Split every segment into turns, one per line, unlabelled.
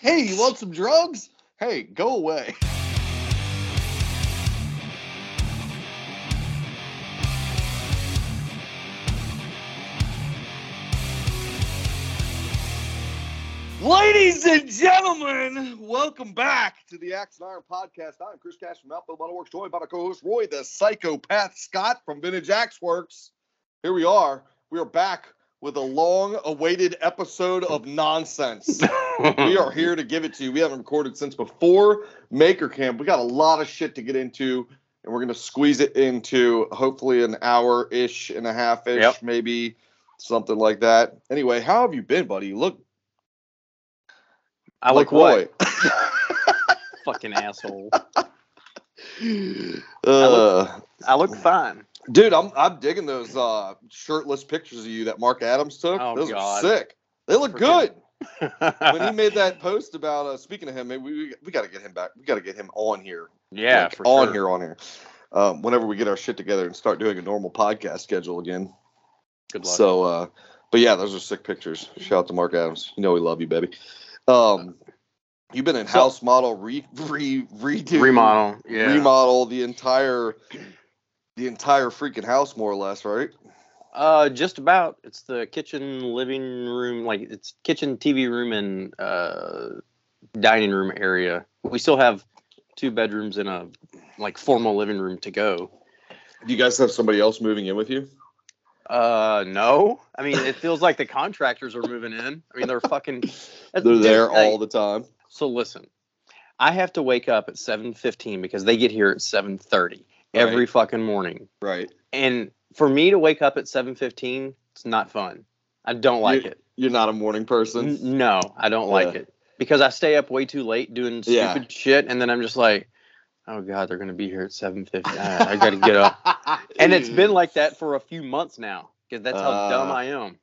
Hey, you want some drugs? Hey, go away. Ladies and gentlemen, welcome back to the Axe and Iron Podcast. I'm Chris Cash from Outfield Metal Works, joined by my co-host Roy, the psychopath Scott from Vintage Axe Works. Here we are. We are back with a long-awaited episode of nonsense. we are here to give it to you. We haven't recorded since before Maker Camp. We got a lot of shit to get into, and we're gonna squeeze it into hopefully an hour-ish and a half-ish,
Yep.
maybe something like that. Anyway, how have you been, buddy? You look
I
like
look what? Fucking asshole.
Uh,
I look fine.
Dude, I'm I'm digging those uh, shirtless pictures of you that Mark Adams took.
Oh,
those
God.
are sick. They look good. when he made that post about uh, speaking to him, maybe we we got to get him back. We got to get him on here.
yeah,
Like, on
sure.
here, on here. Um, whenever we get our shit together and start doing a normal podcast schedule again.
Good luck.
So, uh, but yeah, those are sick pictures. Shout out to Mark Adams. You know we love you, baby. Um, you've been in
So-
house model re re redo
remodel. Yeah.
remodel the entire the entire freaking house more or less, right?
Uh, just about. It's the kitchen, living room, like it's kitchen, TV room, and uh, dining room area. We still have two bedrooms and a like formal living room to go.
Do you guys have somebody else moving in with you?
Uh, no. I mean, it feels like the contractors are moving in. I mean, they're fucking.
They're there
like-
all the time.
So listen, I have to wake up at 7:15 because they get here at 7:30 every
Right.
fucking morning.
Right.
And for me to wake up at 7:15, it's not fun. I don't like
You-
it.
You're not a morning person.
N- no, I don't like it because I stay up way too late doing stupid
Yeah.
shit, and then I'm just like, oh god, they're gonna be here at 7:50. I, I gotta get up. And it's been like that for a few months now because that's how dumb
Uh,
I am.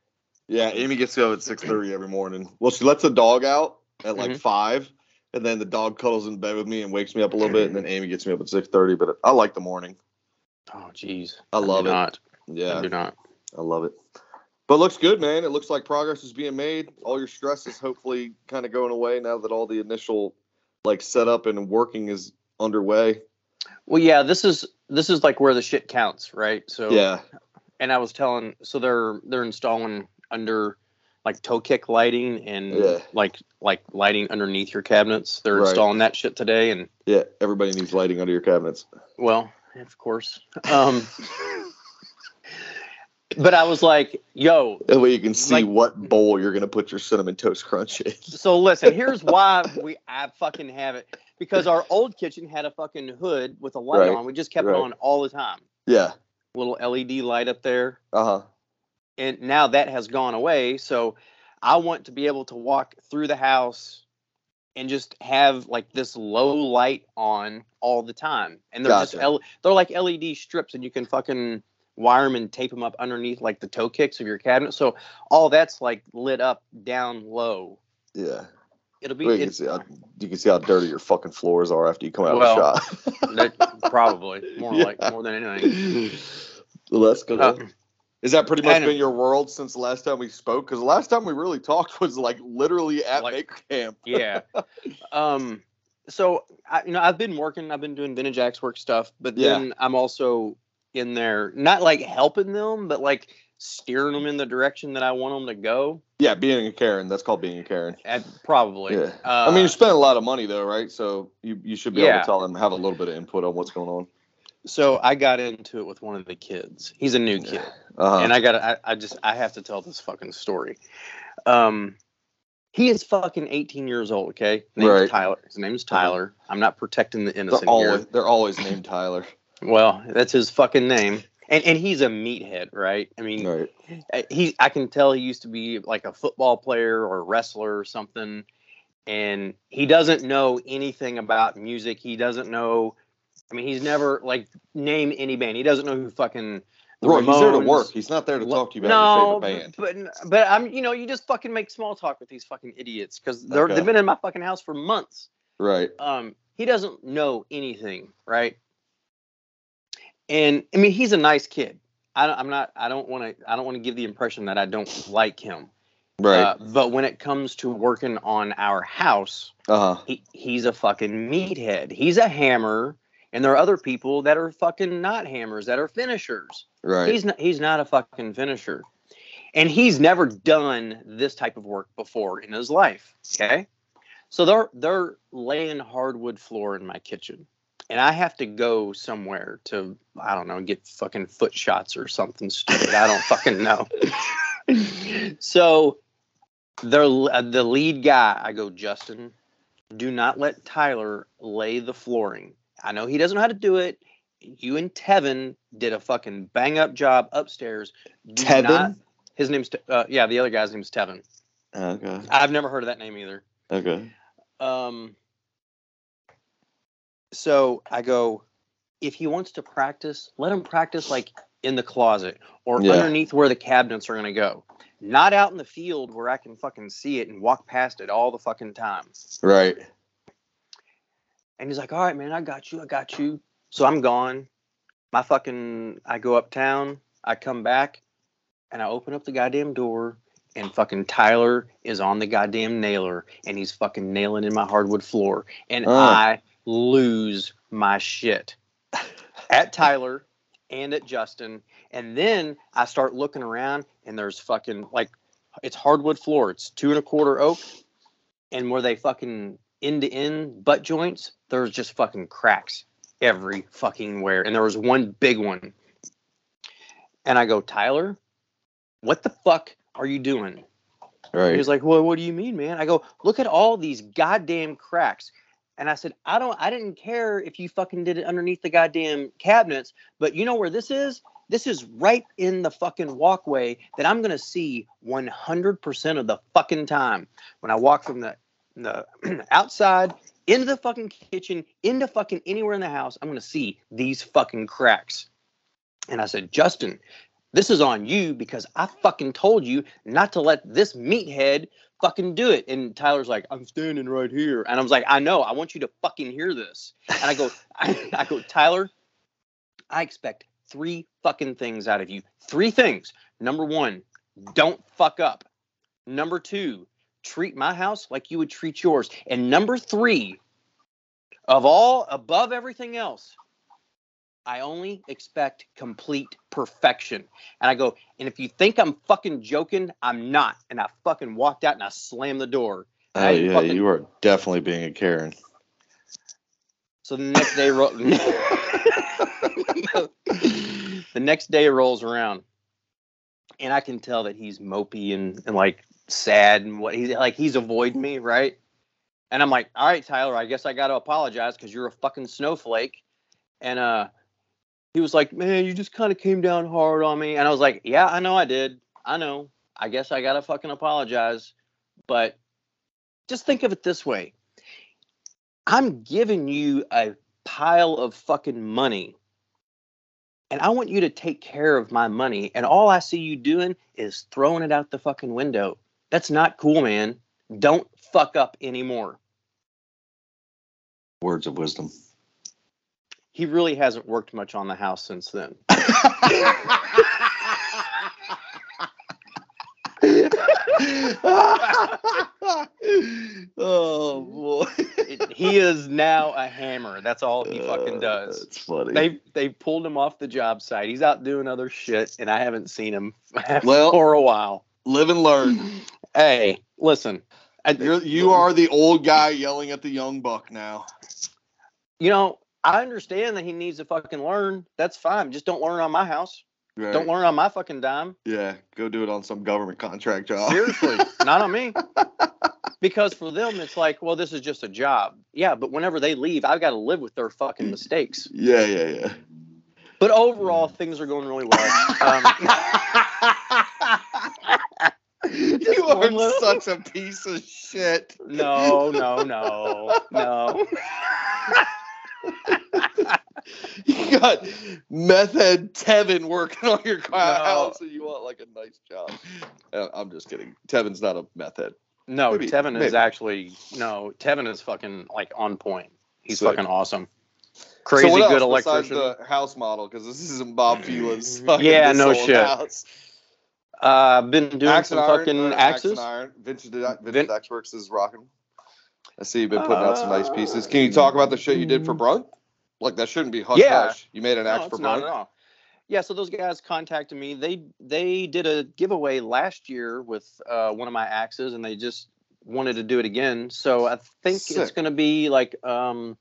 Yeah, Amy gets up go at six thirty every morning. Well, she lets the dog out at like
Mhm.
five, and then the dog cuddles in bed with me and wakes me up a little bit, and then Amy gets me up at six thirty. But I like the morning.
Oh jeez,
I love
do
it.
Not. I
Yeah,
do not.
I love it. But it looks good, man. It looks like progress is being made. All your stress is hopefully kind of going away now that all the initial like setup and working is underway.
Well, yeah, this is this is like where the shit counts, right? So
Yeah.
and I was telling, so they're they're installing under like toe kick lighting and
Yeah.
like like lighting underneath your cabinets. They're
Right.
installing that shit today, and
Yeah. Everybody needs lighting under your cabinets.
well, of course. Um, but I was like, yo,
That way you can see
Like-
what bowl you're gonna put your cinnamon toast crunch in.
so listen, here's why we I fucking have it because our old kitchen had a fucking hood with a light
Right.
on. We just kept
Right.
it on all the time.
Yeah.
Little LED light up there.
Uh huh.
And now that has gone away so i want to be able to walk through the house and just have like this low light on all the time and they're just L- they're like led strips and you can fucking wire them and tape them up underneath like the toe kicks of your cabinet so all that's like lit up down low
Yeah.
it'll be
Well, you, can see how, you can see how dirty your fucking floors are after you come out
Well,
of the shop.
probably more
Yeah.
like more than anything
well, that's good.
Uh,
Is that pretty much
and-
been your world since the last time we spoke? Because the last time we really talked was like literally at
Like-
Maker Camp.
yeah. Um. So I, you know, I've been working. I've been doing vintage axe work stuff, but
Yeah.
then I'm also in there, not like helping them, but like steering them in the direction that I want them to go.
Yeah, being a Karen. That's called being a Karen.
At, probably.
Yeah.
Uh,
I mean, you're spending a lot of money though, right? So you, you should be able to tell them, have a little bit of input on what's going on.
so I got into it with one of the kids. He's a new kid,
Uh-huh.
and I got. I, I just I have to tell this fucking story. Um. He is fucking 18 years old. Okay, His name's
Right.
Tyler. His name is Tyler. I'm not protecting the innocent
they're
innocent here.
always they're always named Tyler.
Well, that's his fucking name. And and he's a meathead, right? I mean,
Right.
uh, he I can tell he used to be like a football player or a wrestler or something. And he doesn't know anything about music. He doesn't know I mean, he's never like name any band. He doesn't know who fucking the
Roy, he's there to work. He's not there to talk to you about
no,
your favorite band.
but but I'm you know you just fucking make small talk with these fucking idiots because they're
Okay.
they've been in my fucking house for months
Right.
um he doesn't know anything right and i mean he's a nice kid I, don't- i'm not i don't want to i don't want to give the impression that i don't like him
Right.
Uh, but when it comes to working on our house,
Uh huh.
he, he's a fucking meathead. He's a hammer, and there are other people that are fucking not hammers that are finishers.
Right.
He's not. He's not a fucking finisher, and he's never done this type of work before in his life. Okay, so they're they're laying hardwood floor in my kitchen, and I have to go somewhere to I don't know get fucking foot shots or something stupid. I don't fucking know. so they're uh, the lead guy. I go Justin. Do not let Tyler lay the flooring. I know he doesn't know how to do it. You and Tevin did a fucking bang up job upstairs. Do
Tevin?
not- his name's uh, yeah. The other guy's name's Tevin.
Okay.
I've never heard of that name either.
Okay.
Um. So I go, if he wants to practice, let him practice like in the closet or
Yeah.
underneath where the cabinets are gonna go. Not out in the field where I can fucking see it and walk past it all the fucking time.
Right.
And he's like, all right, man, I got you. I got you. So I'm gone. My fucking, I go uptown. I come back and I open up the goddamn door and fucking Tyler is on the goddamn nailer and he's fucking nailing in my hardwood floor. And
Oh.
I lose my shit at Tyler and at Justin. And then I start looking around and there's fucking like, it's hardwood floor. It's two and a quarter oak. And where they fucking end to end butt joints, there's just fucking cracks every fucking where. And there was one big one. And I go, Tyler, what the fuck are you doing?
Right.
He was like, Well, what do you mean, man? I go, Look at all these goddamn cracks. And I said, I don't I didn't care if you fucking did it underneath the goddamn cabinets, but you know where this is? This is right in the fucking walkway that I'm gonna see 100% of the fucking time when I walk from the the outside into the fucking kitchen, into fucking anywhere in the house. I'm gonna see these fucking cracks. And I said, Justin, this is on you because I fucking told you not to let this meathead fucking do it. And Tyler's like, I'm standing right here. And I was like, I know, I want you to fucking hear this. And I go, I, I go, Tyler, I expect three fucking things out of you. Three things. Number one, don't fuck up. Number two, treat my house like you would treat yours. And number three, of all above everything else, I only expect complete perfection. And I go, and if you think I'm fucking joking, I'm not. And I fucking walked out and I slammed the door.
Oh
I
yeah,
fucking-
you are definitely being a Karen.
So the next day, ro- the next day rolls around, and I can tell that he's mopey and, and like sad and what he's like he's avoiding me, right? And I'm like, all right, Tyler, I guess I got to apologize because you're a fucking snowflake. And uh, he was like, man, you just kind of came down hard on me. And I was like, yeah, I know I did. I know. I guess I got to fucking apologize. But just think of it this way I'm giving you a pile of fucking money. And I want you to take care of my money. And all I see you doing is throwing it out the fucking window. That's not cool, man. Don't fuck up anymore.
Words of wisdom.
He really hasn't worked much on the house since then.
oh boy.
He is now a hammer. That's all he fucking
Uh,
does.
It's funny.
They they pulled him off the job site. He's out doing other shit, and I haven't seen him
Well-
for a while.
Live and learn.
Hey, listen. I,
You're, you are the old guy yelling at the young buck now.
You know, I understand that he needs to fucking learn. That's fine. Just don't learn on my house.
Right.
Don't learn on my fucking dime.
Yeah, go do it on some government contract job.
Seriously, not on me. Because for them, it's like, well, this is just a job. Yeah, but whenever they leave, I've got to live with their fucking mistakes.
Yeah, yeah, yeah.
But overall, things are going really well. Um,
you
one
are
little-
such a piece of shit.
no, no, no, no.
You got meth head Tevin working on your car
No.
house, and you want like a nice job. Uh, I'm just kidding. Tevin's not a meth head.
No,
Maybe-
Tevin is actually no. Tevin is fucking like on point. He's
Sick.
fucking awesome.
So
Crazy
what
good electrician.
the house model because this isn't Bob Vila's.
Yeah, no shit.
House.
Uh, I've been doing
Axe
some
and Iron,
fucking
uh, Axe
axes.
and Iron. Vintage, Vintage
Vin-
Axe Works is rocking. I see you've been putting out some nice pieces. Can you talk about the shit you did for Brunt? Like that shouldn't be hush
Yeah.
hush. You made an axe
No,
for
it's not
Brunt.
at all. Yeah, so those guys contacted me. They they did a giveaway last year with uh, one of my axes, and they just wanted to do it again. So I think it's
Sick.
going to be like um,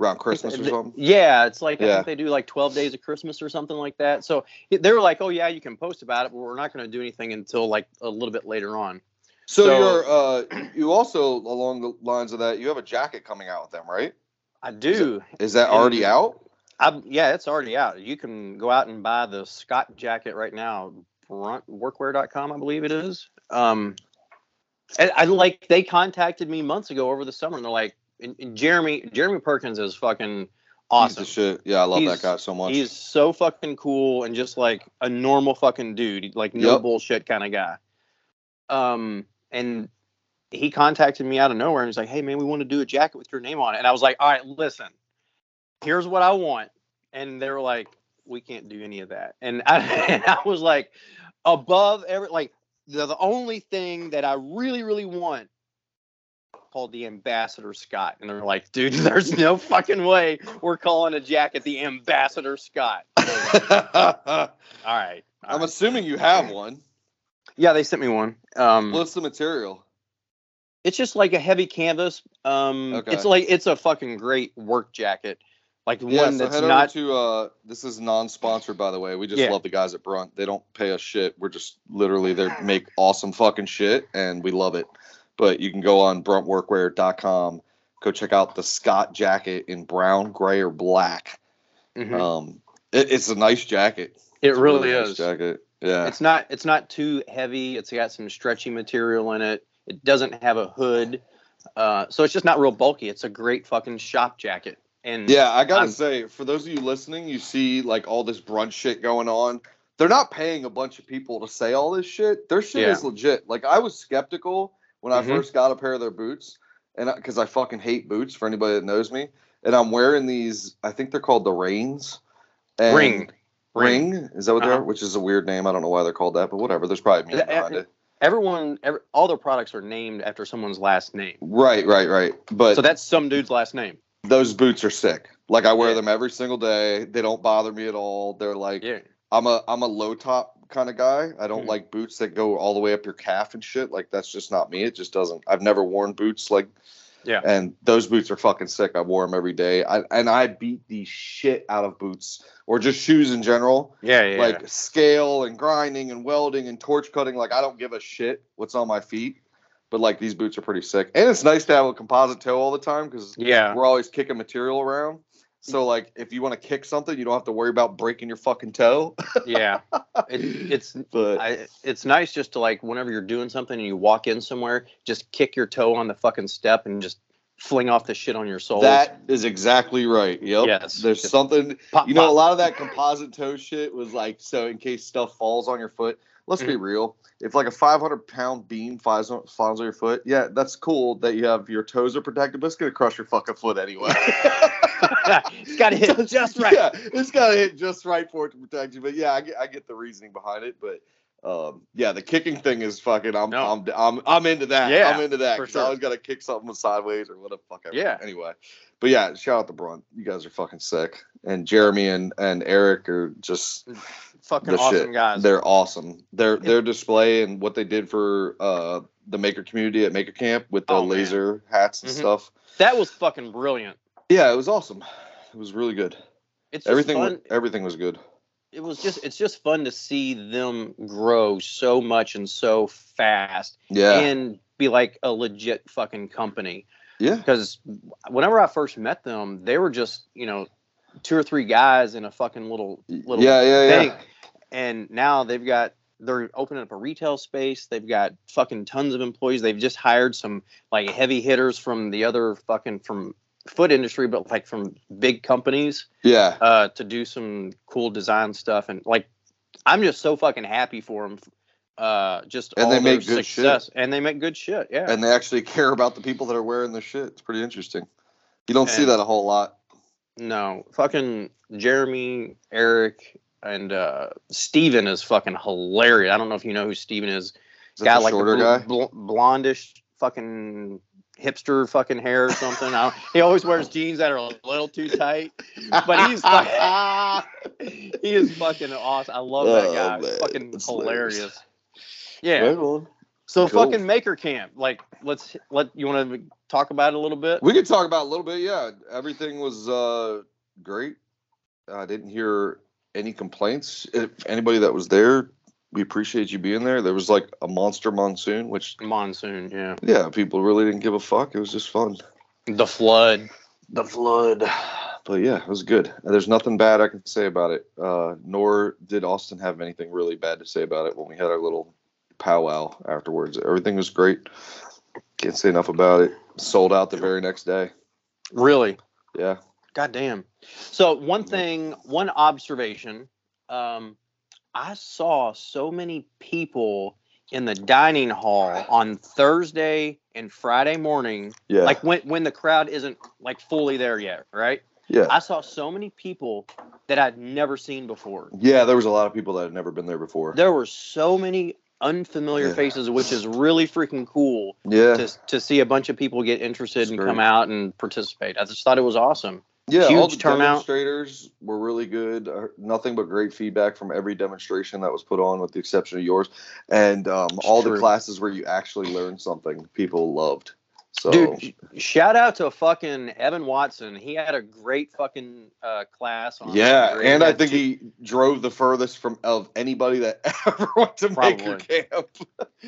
around Christmas or something.
Yeah, it's like I think they do like 12 days of Christmas or something like that. So they were like, "Oh yeah, you can post about it, but we're not going to do anything until like a little bit later on."
So,
So-
you're uh you also along the lines of that, you have a jacket coming out with them, right?
I do.
Is that already out?
I yeah, it's already out. You can go out and buy the Scott jacket right now. Bruntworkwear.com, I believe it is. Um, and I like they contacted me months ago over the summer, and they're like, Jeremy Jeremy Perkins is fucking awesome.
shit. Yeah, I love
He's-
that guy so much.
He's so fucking cool and just like a normal fucking dude, like no
Yep.
bullshit kind of guy. Um, and he contacted me out of nowhere and he's like, "Hey man, we want to do a jacket with your name on it." And I was like, "All right, listen, here's what I want." And they were like, "We can't do any of that." And I, and I was like, above every like the, the only thing that I really really want called the Ambassador Scott. And they're like, dude, there's no fucking way we're calling a jacket the Ambassador Scott. All right. all
I'm
right.
assuming you have one.
yeah, they sent me one. Um,
What's the material?
it's just like a heavy canvas. Um,
Okay.
it's like it's a fucking great work jacket, like
Yeah,
one
so
that's
head
not.
over to uh this is non-sponsored by the way. We just
Yeah.
love the guys at Brunt. They don't pay us shit. We're just literally they make awesome fucking shit and we love it. But you can go on bruntworkwear.com, go check out the Scott jacket in brown, gray, or black.
Mhm.
Um it, it's a nice jacket.
it
It's a
really
nice
is.
jacket. Yeah.
It's not. It's not too heavy. It's got some stretchy material in it. It doesn't have a hood, uh, so it's just not real bulky. It's a great fucking shop jacket. And
Yeah, I gotta
I'm-
say, for those of you listening, you see like all this Brunt shit going on. They're not paying a bunch of people to say all this shit. Their shit
Yeah.
is legit. Like I was skeptical when I
Mhm.
first got a pair of their boots, and because I, fucking hate boots for anybody that knows me, and I'm wearing these. I think they're called the Rains. And
Ring.
Ring. is that what they
Uh-huh.
are? Which is a weird name. I don't know why they're called that, but whatever. There's probably meaning behind it.
everyone, every, all their products are named after someone's last name.
Right, right, right. But
So that's some dude's last name.
those boots are sick. Like I wear
Yeah.
them every single day. They don't bother me at all. They're like
Yeah.
I'm a I'm a low top kind of guy. I don't
Mhm.
like boots that go all the way up your calf and shit. Like that's just not me. It just doesn't. I've never worn boots like.
Yeah.
And those boots are fucking sick. I wore them every day. I and I beat the shit out of boots or just shoes in general.
Yeah, yeah.
Like scale and grinding and welding and torch cutting. Like I don't give a shit what's on my feet. But like these boots are pretty sick. And it's nice to have a composite toe all the time because
yeah.
we're always kicking material around. So like if you want to kick something, you don't have to worry about breaking your fucking toe.
yeah. It, it's
But
I, it's nice just to like whenever you're doing something and you walk in somewhere, just kick your toe on the fucking step and just fling off the shit on your soles.
that is exactly right. Yep.
Yes.
There's something
pop,
you know, a lot of that composite toe shit was like so in case stuff falls on your foot. Let's be
Mm-hmm.
real. If like a 500 pound beam falls on, falls on your foot, yeah, that's cool that you have your toes are protected, but it's gonna crush your fucking foot anyway.
it's got to hit just right.
Yeah, it's got to hit just right for it to protect you. But yeah, I get, I get the reasoning behind it. But um, yeah, the kicking thing is fucking. I'm
No.
I'm, I'm I'm into that.
Yeah,
I'm into that
for sure.
I always got to kick something sideways or what the fuck ever.
Yeah.
Anyway, but yeah, shout out to Brunt. You guys are fucking sick. And Jeremy and and Eric are just
Fucking awesome
shit.
guys.
They're awesome. Their their display and what they did for uh the maker community at Maker Camp with the
Oh, man.
laser hats and
Mhm.
stuff.
that was fucking brilliant.
Yeah, it was awesome. It was really good.
It's
Everything
fun.
everything was good.
it was just it's just fun to see them grow so much and so fast
Yeah.
and be like a legit fucking company
yeah.
because whenever i first met them they were just you know two or three guys in a fucking little little
yeah, yeah, yeah.
thing and now they've got they're opening up a retail space they've got fucking tons of employees they've just hired some like heavy hitters from the other fucking from foot industry but like from big companies
Yeah.
uh, to do some cool design stuff and like I'm just so fucking happy for them. Uh, just
And
all
they make good
success and they make good shit. Yeah,
And they actually care about the people that are wearing their shit. It's pretty interesting. You don't see that a whole lot.
no, fucking Jeremy, Eric, and uh, Steven is fucking hilarious. I don't know if you know who Steven is.
Is that
Got like
shorter
the
guy?
bl- bl- blondish fucking hipster fucking hair or something. I don't, he always wears jeans that are a little too tight, but he's fucking, he is fucking awesome. I love that
Oh,
guy.
man,
fucking hilarious.
hilarious.
Yeah.
Right on.
So
Cool.
fucking Maker Camp. Like, let's let you want to talk about it a little bit.
We could talk about it a little bit. Yeah, everything was uh, great. I didn't hear any complaints. If anybody that was there, we appreciate you being there. There was like a monster monsoon, which
Monsoon. Yeah.
yeah, people really didn't give a fuck. It was just fun.
The flood.
The flood. But yeah, it was good. There's nothing bad I can say about it. Uh, nor did Austin have anything really bad to say about it when we had our little powwow afterwards. Everything was great. Can't say enough about it. Sold out the very next day.
Really.
Yeah.
God damn. So one thing, one observation, um, I saw so many people in the dining hall on Thursday and Friday morning,
Yeah.
like when when the crowd isn't like fully there yet, right?
yeah.
I saw so many people that I'd never seen before.
Yeah, there was a lot of people that had never been there before.
There were so many unfamiliar
Yeah.
faces, which is really freaking cool
Yeah,
to to see a bunch of people get interested
It's
and
great.
come out and participate. I just thought it was awesome.
yeah. all the
turnout.
demonstrators were really good. Nothing but great feedback from every demonstration that was put on, with the exception of yours. And um, all the classes where you actually learned something, people loved. So
Dude, shout out to fucking Evan Watson. He had a great fucking uh, class on.
yeah, and I think
two-
he drove the furthest from of anybody that ever went to Maker
Probably.
Camp.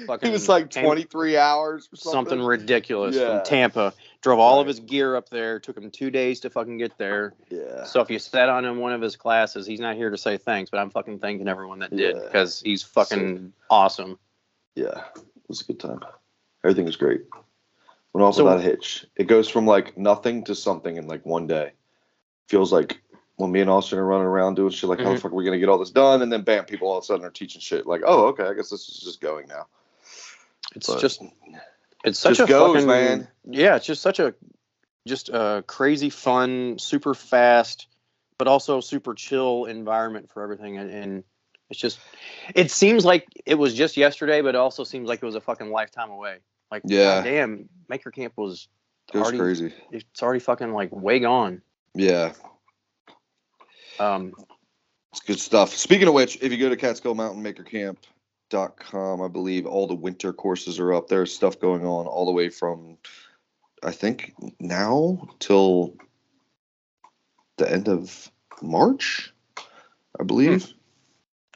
fucking
He was like 23 hours or something.
something ridiculous
Yeah.
from Tampa. Drove all of his gear up there. Took him two days to fucking get there.
Yeah.
So if you sat on in one of his classes, he's not here to say thanks, but I'm fucking thanking everyone that did
Yeah.
because he's fucking awesome.
Yeah, it was a good time. Everything was great. Went off
So-
without a hitch. It goes from like nothing to something in like one day. Feels like when me and Austin are running around doing shit like, how the
Mhm.
fuck are we gonna get all this done? And then bam, people all of a sudden are teaching shit like, oh, okay, I guess this is just going now.
It's
But-
just it's such
Just
a
goes,
fucking
man.
Yeah, it's just such a just a crazy fun, super fast, but also super chill environment for everything, and, and it's just it seems like it was just yesterday, but it also seems like it was a fucking lifetime away. Like,
Yeah.
damn, Maker Camp was
It was
already
crazy.
it's already fucking like way gone.
Yeah,
Um,
it's good stuff. Speaking of which, if you go to Catskill Mountain Maker Camp.com, I believe all the winter courses are up. There's stuff going on all the way from I think now till the end of March, I believe.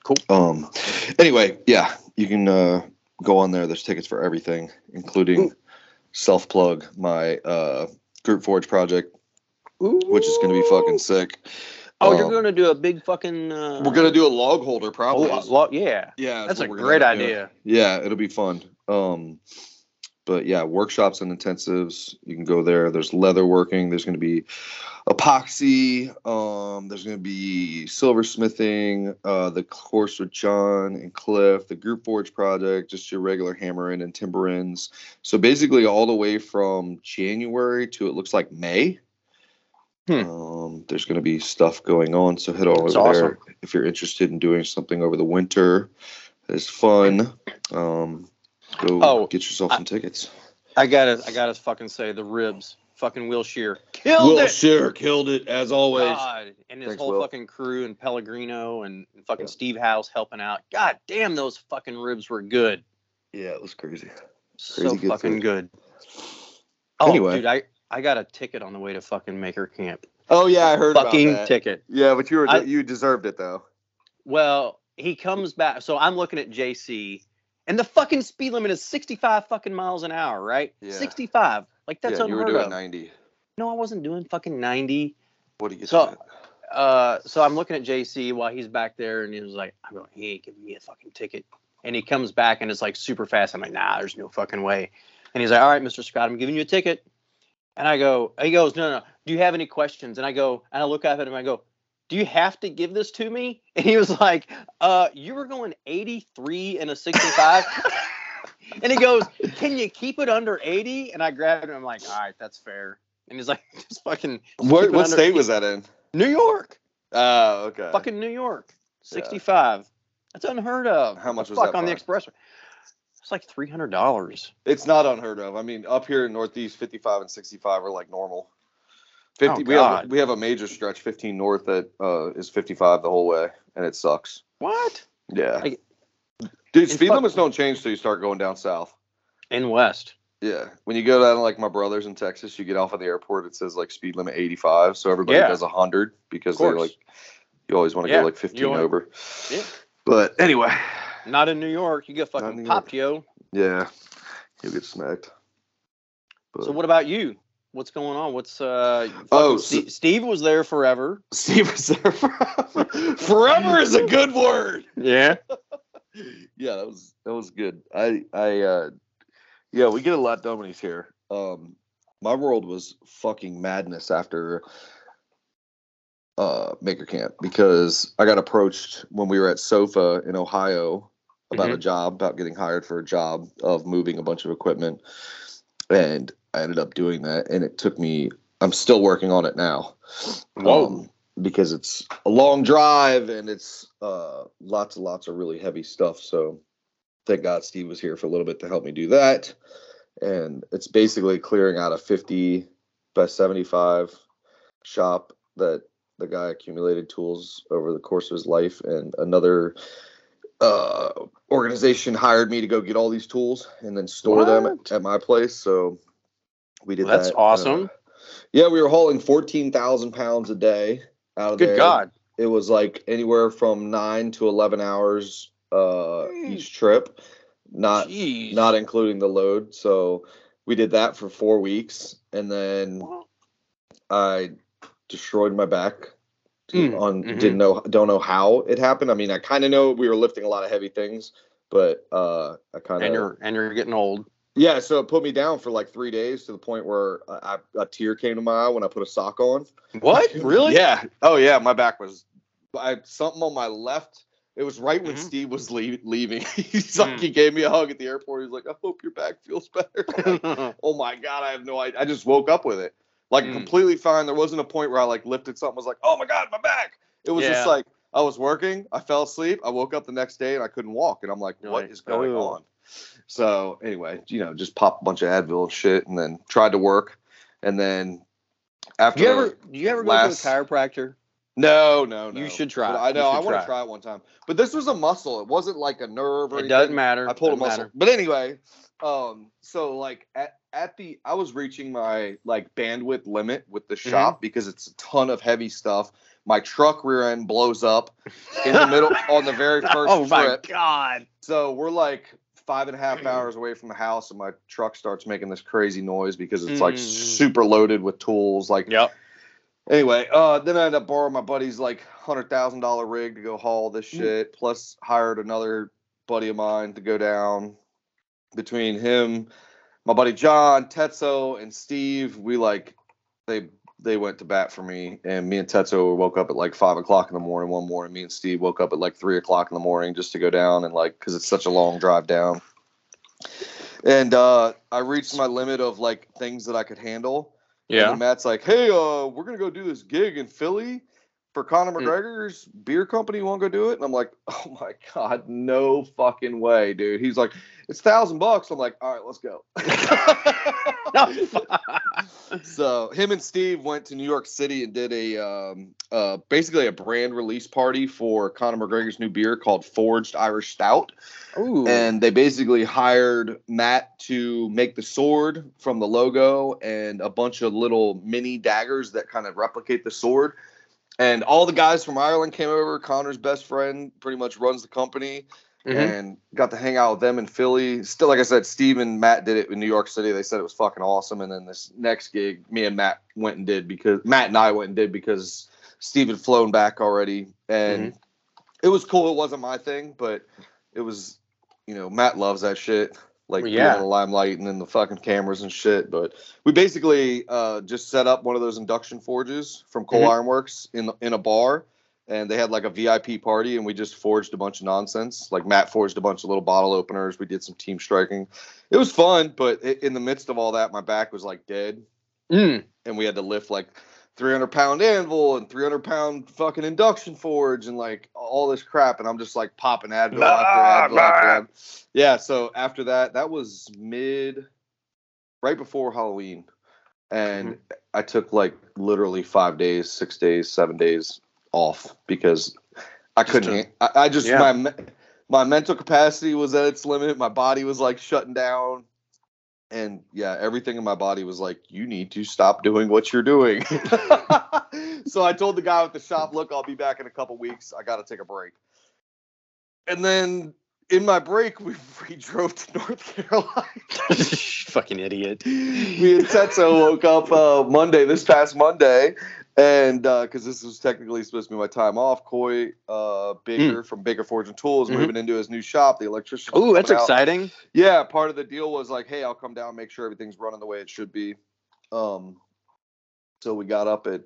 Cool.
Um anyway, yeah, you can uh go on there. There's tickets for everything, including self plug my uh group forge project, which is gonna be fucking sick.
Oh, you're
Um,
gonna do a big fucking. Uh,
we're gonna do a log holder probably.
Oh, lo- yeah,
yeah,
that's a great idea.
Yeah, it'll be fun. Um, but yeah, workshops and intensives. You can go there. There's leather working. There's going to be epoxy. Um, there's going to be silversmithing. Uh, the course with John and Cliff. The group forge project. Just your regular hammering and timberins. So basically, all the way from January to it looks like May.
Hmm.
Um, there's going to be stuff going on. So head on
That's
over
awesome.
there if you're interested in doing something over the winter. It's fun. Um, go
Oh,
get yourself
I-
some tickets.
I gotta, I gotta fucking say the ribs, fucking Will Shear killed
Will
it.
Shear killed it as always.
God, and his
Thanks,
whole
Will.
fucking crew and Pellegrino and fucking
Yeah.
Steve House helping out. God damn, those fucking ribs were good.
Yeah, it was crazy.
So
Crazy good
fucking
food.
good. Oh,
Anyway.
dude, I I got a ticket on the way to fucking Maker Camp.
Oh yeah, I heard
fucking
about that.
ticket.
Yeah, but you were
I-
you deserved it though.
Well, he comes back. So I'm looking at JC, and the fucking speed limit is 65 fucking miles an hour, right?
Yeah.
65. Like that's
yeah, you were doing
of.
90.
No, I wasn't doing fucking 90.
What are you?
So- uh, so I'm looking at JC while he's back there, and he was like, "I'm going, he ain't giving me a fucking ticket." And he comes back, and it's like super fast. I'm like, "Nah, there's no fucking way." And he's like, "All right, Mr. Scott, I'm giving you a ticket." And I go, he goes, "No, no, no. Do you have any questions?" And I go, and I look at him, and I go, "Do you have to give this to me?" And he was like, "Uh, you were going 83 and a 65." and he goes, "Can you keep it under 80?" And I grabbed him. I'm like, "All right, that's fair." And he's like, "Just fucking
What what state was that in?
New York."
Oh, okay.
fucking New York. 65. That's unheard of.
How much
The
was
fuck
that
on the expressway? It's like three hundred dollars.
It's not unheard of. I mean, up here in Northeast, 55 and 65 are like normal. 50.
Oh,
we have we have a major stretch 15 north that uh, is 55 the whole way, and it sucks.
What?
Yeah.
Like-
Dude, speed limits don't change till you start going down south.
In West.
Yeah. When you go down to like my brothers in Texas, you get off at the airport, it says like speed limit 85. So everybody
Yeah.
does 100 because they're like, you always want to
Yeah,
go like 15
only-
over.
Yeah.
But anyway,
Not in New York. You get fucking popped, yo.
yeah, you'll get smacked. But
So what about you? What's going on? What's uh?
Oh, so-
Steve was there forever.
Steve was there forever. forever is a good word.
Yeah.
yeah, that was that was good. I I uh yeah, we get a lot done when he's here. Um my world was fucking madness after uh Maker Camp because I got approached when we were at SOFA in Ohio about a job, about getting hired for a job of moving a bunch of equipment. And I ended up doing that and it took me I'm still working on it now.
Whoa.
Um, because it's a long drive and it's uh, lots and lots of really heavy stuff. So thank God Steve was here for a little bit to help me do that. And it's basically clearing out a 50 by 75 shop that the guy accumulated tools over the course of his life. And another uh, organization hired me to go get all these tools and then store them
What?
at, at my place. So we did
That's
that.
awesome.
Uh, yeah, we were hauling 14,000 pounds a day out of
Good
there.
God.
It was like anywhere from nine to 11 hours uh,
Mm.
each trip, not
Jeez.
not including the load. So we did that for four weeks, and then I destroyed my back.
Mm,
On
mhm.
didn't know don't know how it happened. I mean, I kind of know we were lifting a lot of heavy things, but uh, I kind of and
you're and you're getting old.
Yeah. So it put me down for like three days to the point where I, I, a tear came to my eye when I put a sock on.
What? Really?
Yeah. Oh yeah, my back was I something on my left. It was right when
Mhm.
Steve was leave, leaving. He's like
Mm.
he gave me a hug at the airport. He's like, I hope your back feels better. Like, oh my god, I have no idea. I just woke up with it. Like
Mm.
completely fine. There wasn't a point where I like lifted something, was like, oh my god, my back. It was
Yeah.
just like I was working, I fell asleep, I woke up the next day and I couldn't walk. And I'm like,
You're
what
like,
is going
"Oh."
on? So anyway, you know, just pop a bunch of Advil and shit and then tried to work. And then after
Do you ever do you ever go to a chiropractor?
no, no, no.
You should try.
But I know. I want to try it one time. But this was a muscle. It wasn't like a nerve or
It
anything.
doesn't matter.
I pulled a
Doesn't
muscle.
matter.
But anyway, um, so like at at the I was reaching my like bandwidth limit with the
Mm-hmm.
shop because it's a ton of heavy stuff. My truck rear end blows up in the middle on the very first
oh my
trip.
god.
So we're like five and a half hours away from the house, and my truck starts making this crazy noise because it's like
Mm.
super loaded with tools. Like
Yep.
Anyway, uh, then I ended up borrowing my buddy's like hundred thousand dollar rig to go haul this
Mm.
shit. Plus, hired another buddy of mine to go down. Between him, my buddy John, Tetso, and Steve, we like they they went to bat for me. And me and Tetso woke up at like five o'clock in the morning one morning. Me and Steve woke up at like three o'clock in the morning just to go down and like because it's such a long drive down. And uh, I reached my limit of like things that I could handle.
Yeah.
then Matt's like, hey, uh, we're gonna go do this gig in Philly for Conor
Mm.
McGregor's beer company. You wanna go do it? And I'm like, oh my god, no fucking way, dude. He's like, it's thousand bucks. I'm like, all right, let's go. so him and Steve went to New York City and did a um, uh, basically a brand release party for Conor McGregor's new beer called Forged Irish Stout
Ooh.
and they basically hired Matt to make the sword from the logo and a bunch of little mini daggers that kind of replicate the sword. And all the guys from Ireland came over. Conor's best friend pretty much runs the company
Mhm.
and got to hang out with them in Philly. Still, like I said, Steve and Matt did it in New York City. They said it was fucking awesome. And then this next gig, me and Matt went and did because Matt and I went and did because Steve had flown back already. And it was cool. It wasn't my thing, but it was, you know, Matt loves that shit. Like
yeah.
in the limelight and then the fucking cameras and shit. But we basically uh, just set up one of those induction forges from Coal
Mhm.
Iron Works in in a bar, and they had like a VIP party, and we just forged a bunch of nonsense. Like Matt forged a bunch of little bottle openers. We did some team striking. It was fun, but i in the midst of all that, my back was like dead
Mm.
and we had to lift like 300 pound anvil and 300 pound fucking induction forge and like all this crap. And I'm just like popping Advil after Advil after Advil. Yeah. So after that, that was mid, right before Halloween. And
Mm-hmm.
I took like literally five days, six days, seven days off because I
Just
couldn't.
to-
I, I just,
Yeah.
my, my mental capacity was at its limit. My body was like shutting down. And yeah, everything in my body was like, you need to stop doing what you're doing. so I told the guy at the shop, look, I'll be back in a couple weeks. I got to take a break. And then in my break, we, we drove to North Carolina.
Fucking idiot.
Me and Tetsu woke up uh, Monday, this past Monday, and because this was technically supposed to be my time off, Coy uh, Baker from Baker Forge and Tools
Mhm.
moving into his new shop. The electrician.
Ooh, that's
out.
exciting.
Yeah, part of the deal was like, hey, I'll come down, make sure everything's running the way it should be. Um, so we got up at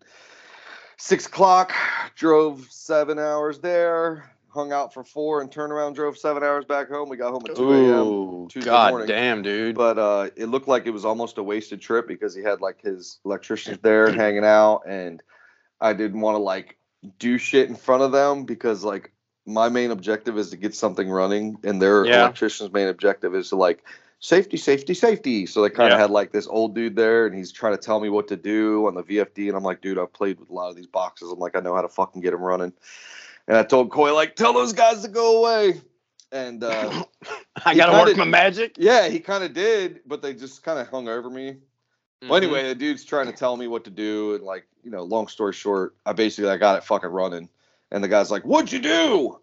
six o'clock, drove seven hours there, hung out for four, and turned around, drove seven hours back home. We got home at two a.m. Tuesday
god
morning.
damn, dude.
But uh, it looked like it was almost a wasted trip because he had like his electricians there hanging out, and I didn't want to like do shit in front of them because like my main objective is to get something running, and their
Yeah.
electrician's main objective is to like safety, safety, safety. So they kind of
Yeah.
had like this old dude there, and he's trying to tell me what to do on the VFD, and I'm like, dude, I've played with a lot of these boxes. I'm like, I know how to fucking get them running. And I told Coy like, tell those guys to go away. And uh,
I gotta
kinda-
work my magic.
yeah, he kind of did, but they just kind of hung over me. Well,
Mhm.
anyway, the dude's trying to tell me what to do, and like, you know, long story short, I basically I got it fucking running, and the guy's like, "What'd you do?"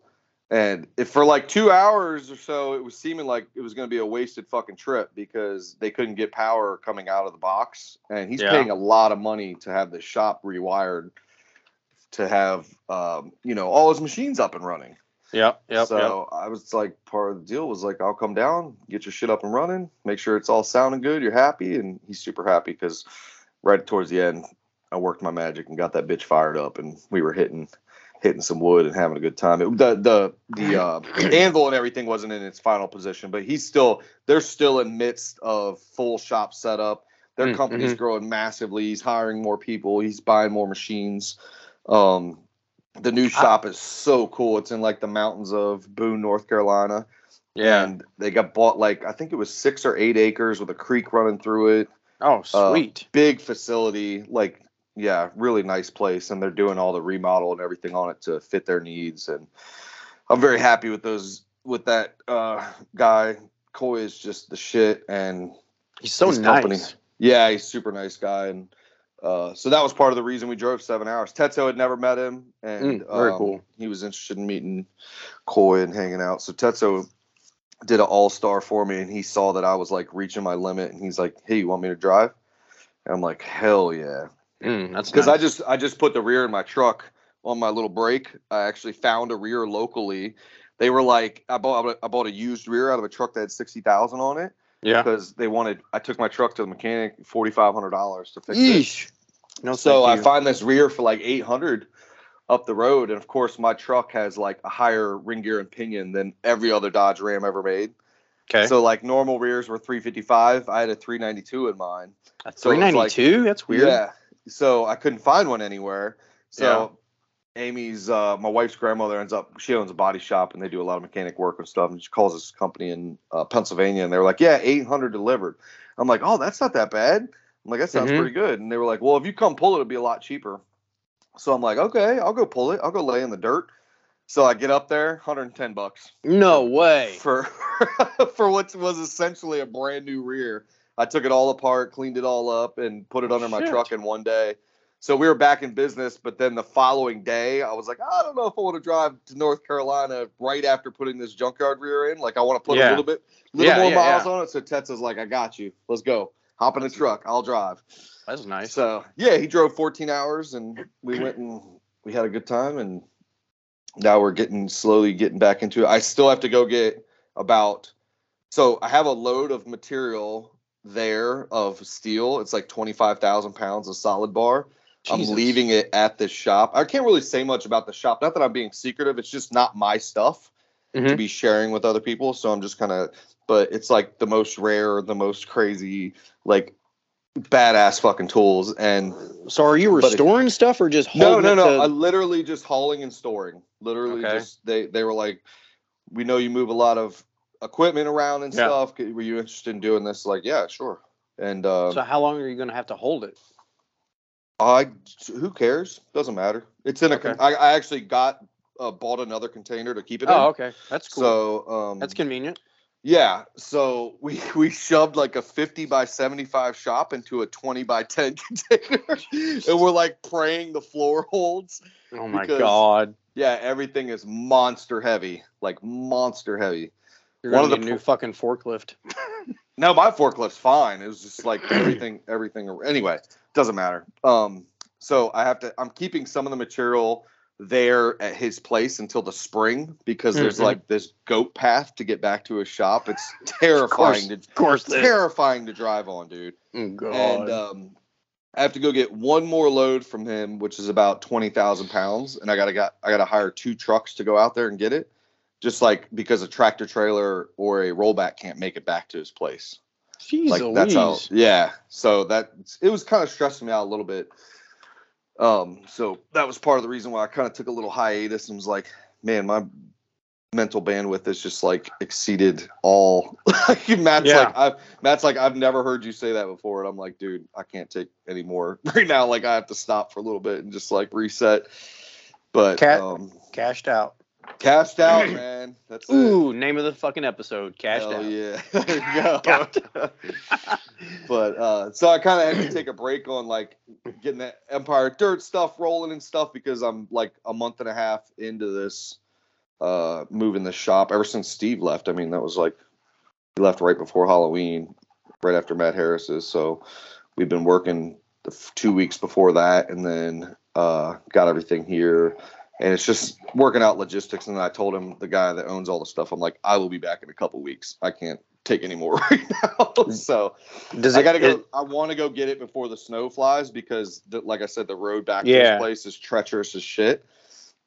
And if for like two hours or so, it was seeming like it was going to be a wasted fucking trip because they couldn't get power coming out of the box, and he's
Yeah.
paying a lot of money to have the shop rewired to have, um, you know, all his machines up and running
Yeah, yep,
so I was like, part of the deal was like, I'll come down, get your shit up and running, make sure it's all sounding good, you're happy, and he's super happy because right towards the end, I worked my magic and got that bitch fired up, and we were hitting hitting some wood and having a good time. It, the the the uh, anvil and everything wasn't in its final position, but he's still they're still in midst of full shop setup. Their
Mm,
company's
mhm.
growing massively. He's hiring more people. He's buying more machines. Um, the new shop is so cool. It's in like the mountains of Boone, North Carolina.
Yeah.
And they got bought like I think it was six or eight acres with a creek running through it.
Oh,
Uh,
sweet.
Big facility, like yeah, really nice place. And they're doing all the remodel and everything on it to fit their needs. And I'm very happy with those with that uh guy. Coy is just the shit and
He's so nice.
company. yeah, he's super nice guy and uh, so that was part of the reason we drove seven hours. Tetsuo had never met him, and
Mm, very
um,
cool.
He was interested in meeting Coy and hanging out. So Tetsuo did an all star for me, and he saw that I was like reaching my limit, and he's like, "Hey, you want me to drive?" And I'm like, "Hell yeah!"
Mm, that's
Because
nice.
I just I just put the rear in my truck on my little break. I actually found a rear locally. They were like, I bought I bought a used rear out of a truck that had sixty thousand on it
yeah.
because they wanted. I took my truck to the mechanic, forty five hundred dollars to fix it.
Yeesh. No,
So I find this rear for like eight hundred up the road, and of course my truck has like a higher ring gear and pinion than every other Dodge Ram ever made.
okay.
So like normal rears were three fifty five. I had a three ninety two in mine.
A
it's like-
392? That's weird.
Yeah. So I couldn't find one anywhere. So Amy's uh, my wife's grandmother ends up she owns a body shop and they do a lot of mechanic work and stuff. And she calls this company in uh, Pennsylvania and they were like, yeah, eight hundred delivered. I'm like, oh, that's not that bad. I'm like, that sounds
Mhm.
pretty good. And they were like, well, if you come pull it, it'll be a lot cheaper. So I'm like, okay, I'll go pull it. I'll go lay in the dirt. So I get up there, 110 bucks
No way.
for for what was essentially a brand new rear. I took it all apart, cleaned it all up, and put it under my truck in one day. So we were back in business, but then the following day, I was like, I don't know if I want to drive to North Carolina right after putting this junkyard rear in. Like, I want to put a little bit, little
Yeah,
more
yeah,
miles
yeah.
on it. So Tetsu's like, I got you. Let's go. Hop in the truck. I'll drive.
That's nice.
So yeah, he drove 14 hours, and we went and we had a good time, and now we're getting slowly getting back into it. I still have to go get about. So I have a load of material there of steel. It's like 25,000 pounds of solid bar.
Jesus.
I'm leaving it at the shop. I can't really say much about the shop. Not that I'm being secretive. It's just not my stuff to
Mhm.
be sharing with other people. So I'm just kind of, but it's like the most rare, the most crazy, like badass fucking tools. And
So are you
But it-
restoring stuff or just
No,
holding
no, no.
to-
I literally just hauling and storing. Literally,
Okay.
just they they were like, we know you move a lot of equipment around and
Yeah.
stuff. Were you interested in doing this? Like, yeah, sure. And uh,
so how long are you going to have to hold it?
I who cares? Doesn't matter. It's in a. con-
Okay.
I, I actually got uh, bought another container to keep it in.
Oh, okay, that's cool.
So um,
that's convenient.
Yeah, so we we shoved like a 50 by 75 shop into a 20 by 10 container, and we're like praying the floor holds.
Oh my
because-
god,
Yeah, everything is monster heavy, like monster heavy.
you're
one of the
need a new fucking forklift.
No, my forklift's fine. It was just like everything, everything. Anyway, doesn't matter. Um, so I have to. I'm keeping some of the material there at his place until the spring because there's
Mhm.
like this goat path to get back to his shop. It's terrifying Of to
Of course,
terrifying to drive on, dude.
Oh god.
And um, I have to go get one more load from him, which is about twenty thousand pounds, and I gotta got I gotta hire two trucks to go out there and get it, just like because a tractor trailer or a rollback can't make it back to his place.
Jeez
like that's how, yeah. So that it was kind of stressing me out a little bit. Um, so that was part of the reason why I kind of took a little hiatus and was like, man, my mental bandwidth is just like exceeded all. Matt's
Yeah.
like, I've Matt's like, I've never heard you say that before, and I'm like, dude, I can't take any more right now. Like, I have to stop for a little bit and just like reset. But
Cat-
um,
Cashed out.
Cashed out, man. That's it.
Ooh, name of the fucking episode. Cashed
Hell
out.
yeah. there you go. but uh so I kind of had to take a break on like getting that Empire Dirt stuff rolling and stuff because I'm like a month and a half into this uh moving the shop ever since Steve left. I mean, that was like he left right before Halloween, right after Matt Harris's. So we've been working the f- two weeks before that and then uh got everything here and it's just working out logistics. And I told him, the guy that owns all the stuff, I'm like, I will be back in a couple weeks. I can't take any more right now. Mm. so
Does
I gotta go.
it-
I want to go get it before the snow flies because, the, like I said, the road back to this place is treacherous as shit.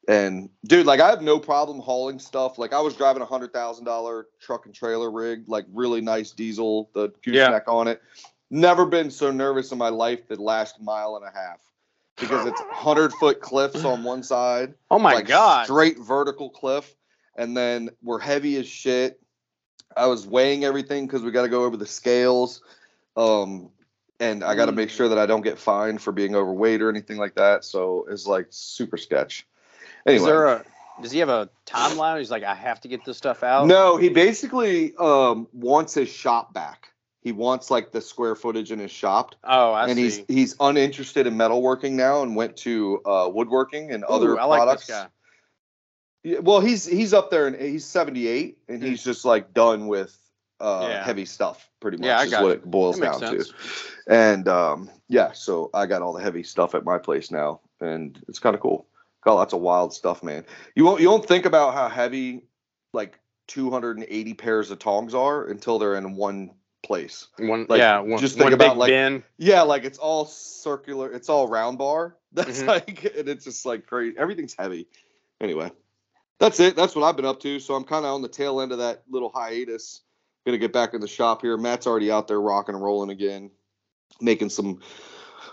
And dude, like I have no problem hauling stuff. Like I was driving a hundred thousand dollar truck and trailer rig, like really nice diesel, the gooseneck on it. Never been so nervous in my life the last mile and a half because it's hundred foot cliffs on one side
oh my
like
god.
straight vertical cliff, and then we're heavy as shit. I was weighing everything because we got to go over the scales, um, and I got to make
Mm.
sure that I don't get fined for being overweight or anything like that. So it's like super sketch.
Is there a? Does he have a timeline? He's like, I have to get this stuff out.
no, he basically um, wants his shop back. He wants like the square footage in his shop,
Oh, I
and
see.
he's he's uninterested in metalworking now, and went to uh, woodworking and
Ooh,
other
I like
products.
guy.
Yeah, well, he's he's up there and he's 78 and
Mm.
he's just like done with uh
Yeah.
heavy stuff pretty much
Yeah, I
is
got
what
you.
it boils down
sense.
to. And um yeah, so I got all the heavy stuff at my place now and it's kind of cool. Got lots of wild stuff, man. You won't you won't think about how heavy like 280 pairs of tongs are until they're in one place.
One,
Like,
yeah, one,
just think
one
about,
big
like,
bin.
Yeah, like it's all circular, it's all round bar. That's
Mhm.
like and it's just like crazy. Everything's heavy. Anyway, that's it. That's what I've been up to. So I'm kind of on the tail end of that little hiatus. Gonna get back in the shop here. Matt's already out there rocking and rolling again, making some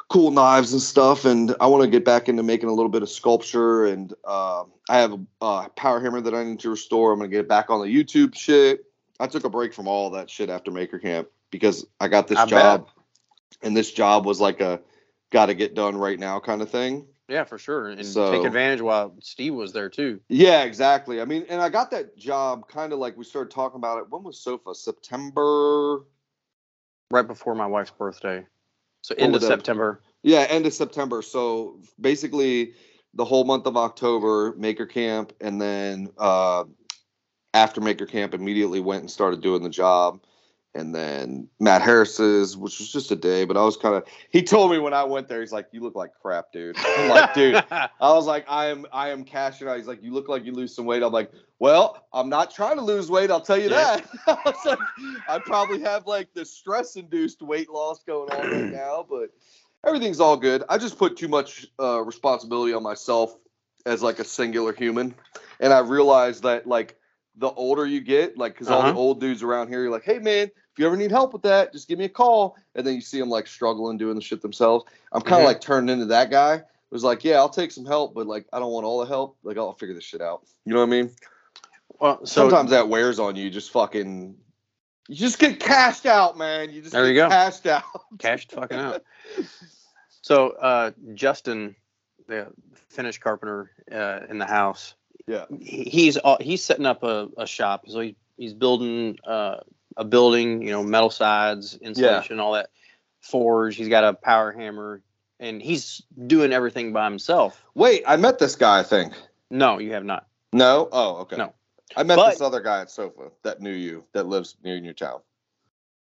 cool knives and stuff. And I want to get back into making a little bit of sculpture. And uh, I have a uh, power hammer that I need to restore. I'm gonna get back on the YouTube shit. I took a break from all that shit after Maker Camp because I got this
I
job,
bet.
and this job was like a got to get done right now kind of thing.
Yeah, for sure. And
So-
take advantage while Steve was there too.
Yeah, exactly. I mean, and I got that job kind of like we started talking about it. When was SOFA? September.
Right before my wife's birthday. So end of
that-
September.
Yeah, end of September. So basically, the whole month of October, Maker Camp, and then uh, after Maker Camp, immediately went and started doing the job. And then Matt Harris's, which was just a day, but I was kind of. He told me when I went there, he's like, "You look like crap, dude." I'm like, "Dude." I was like, I am I am cashing out. He's like, you look like you lose some weight. I'm like, well, I'm not trying to lose weight. I'll tell you
Yeah.
that. I was like, I probably have like the stress induced weight loss going on right now, but everything's all good. I just put too much uh, responsibility on myself as like a singular human, and I realized that like the older you get, like, because all
Uh-huh.
the old dudes around here, you're like, hey man, if you ever need help with that, just give me a call. And then you see them like struggling doing the shit themselves. I'm kind of
Mhm.
like turned into that guy. It was like, yeah, I'll take some help, but like, I don't want all the help. Like, I'll figure this shit out. You know what I mean?
Well, so
Sometimes that wears on you. Just fucking, you just get cashed out, man. You just
There
get
you go.
cashed out.
cashed fucking out. So uh, Justin, the Finnish carpenter uh, in the house,
Yeah.
he's uh, he's setting up a, a shop. So he, he's building uh, a building, you know, metal sides, insulation, all that. Forge. He's got a power hammer, and he's doing everything by himself.
Wait, I met this guy. I think.
No, you have not.
No. Oh, okay.
No.
I met
But-
this other guy at SOFA that knew you, that lives near your town.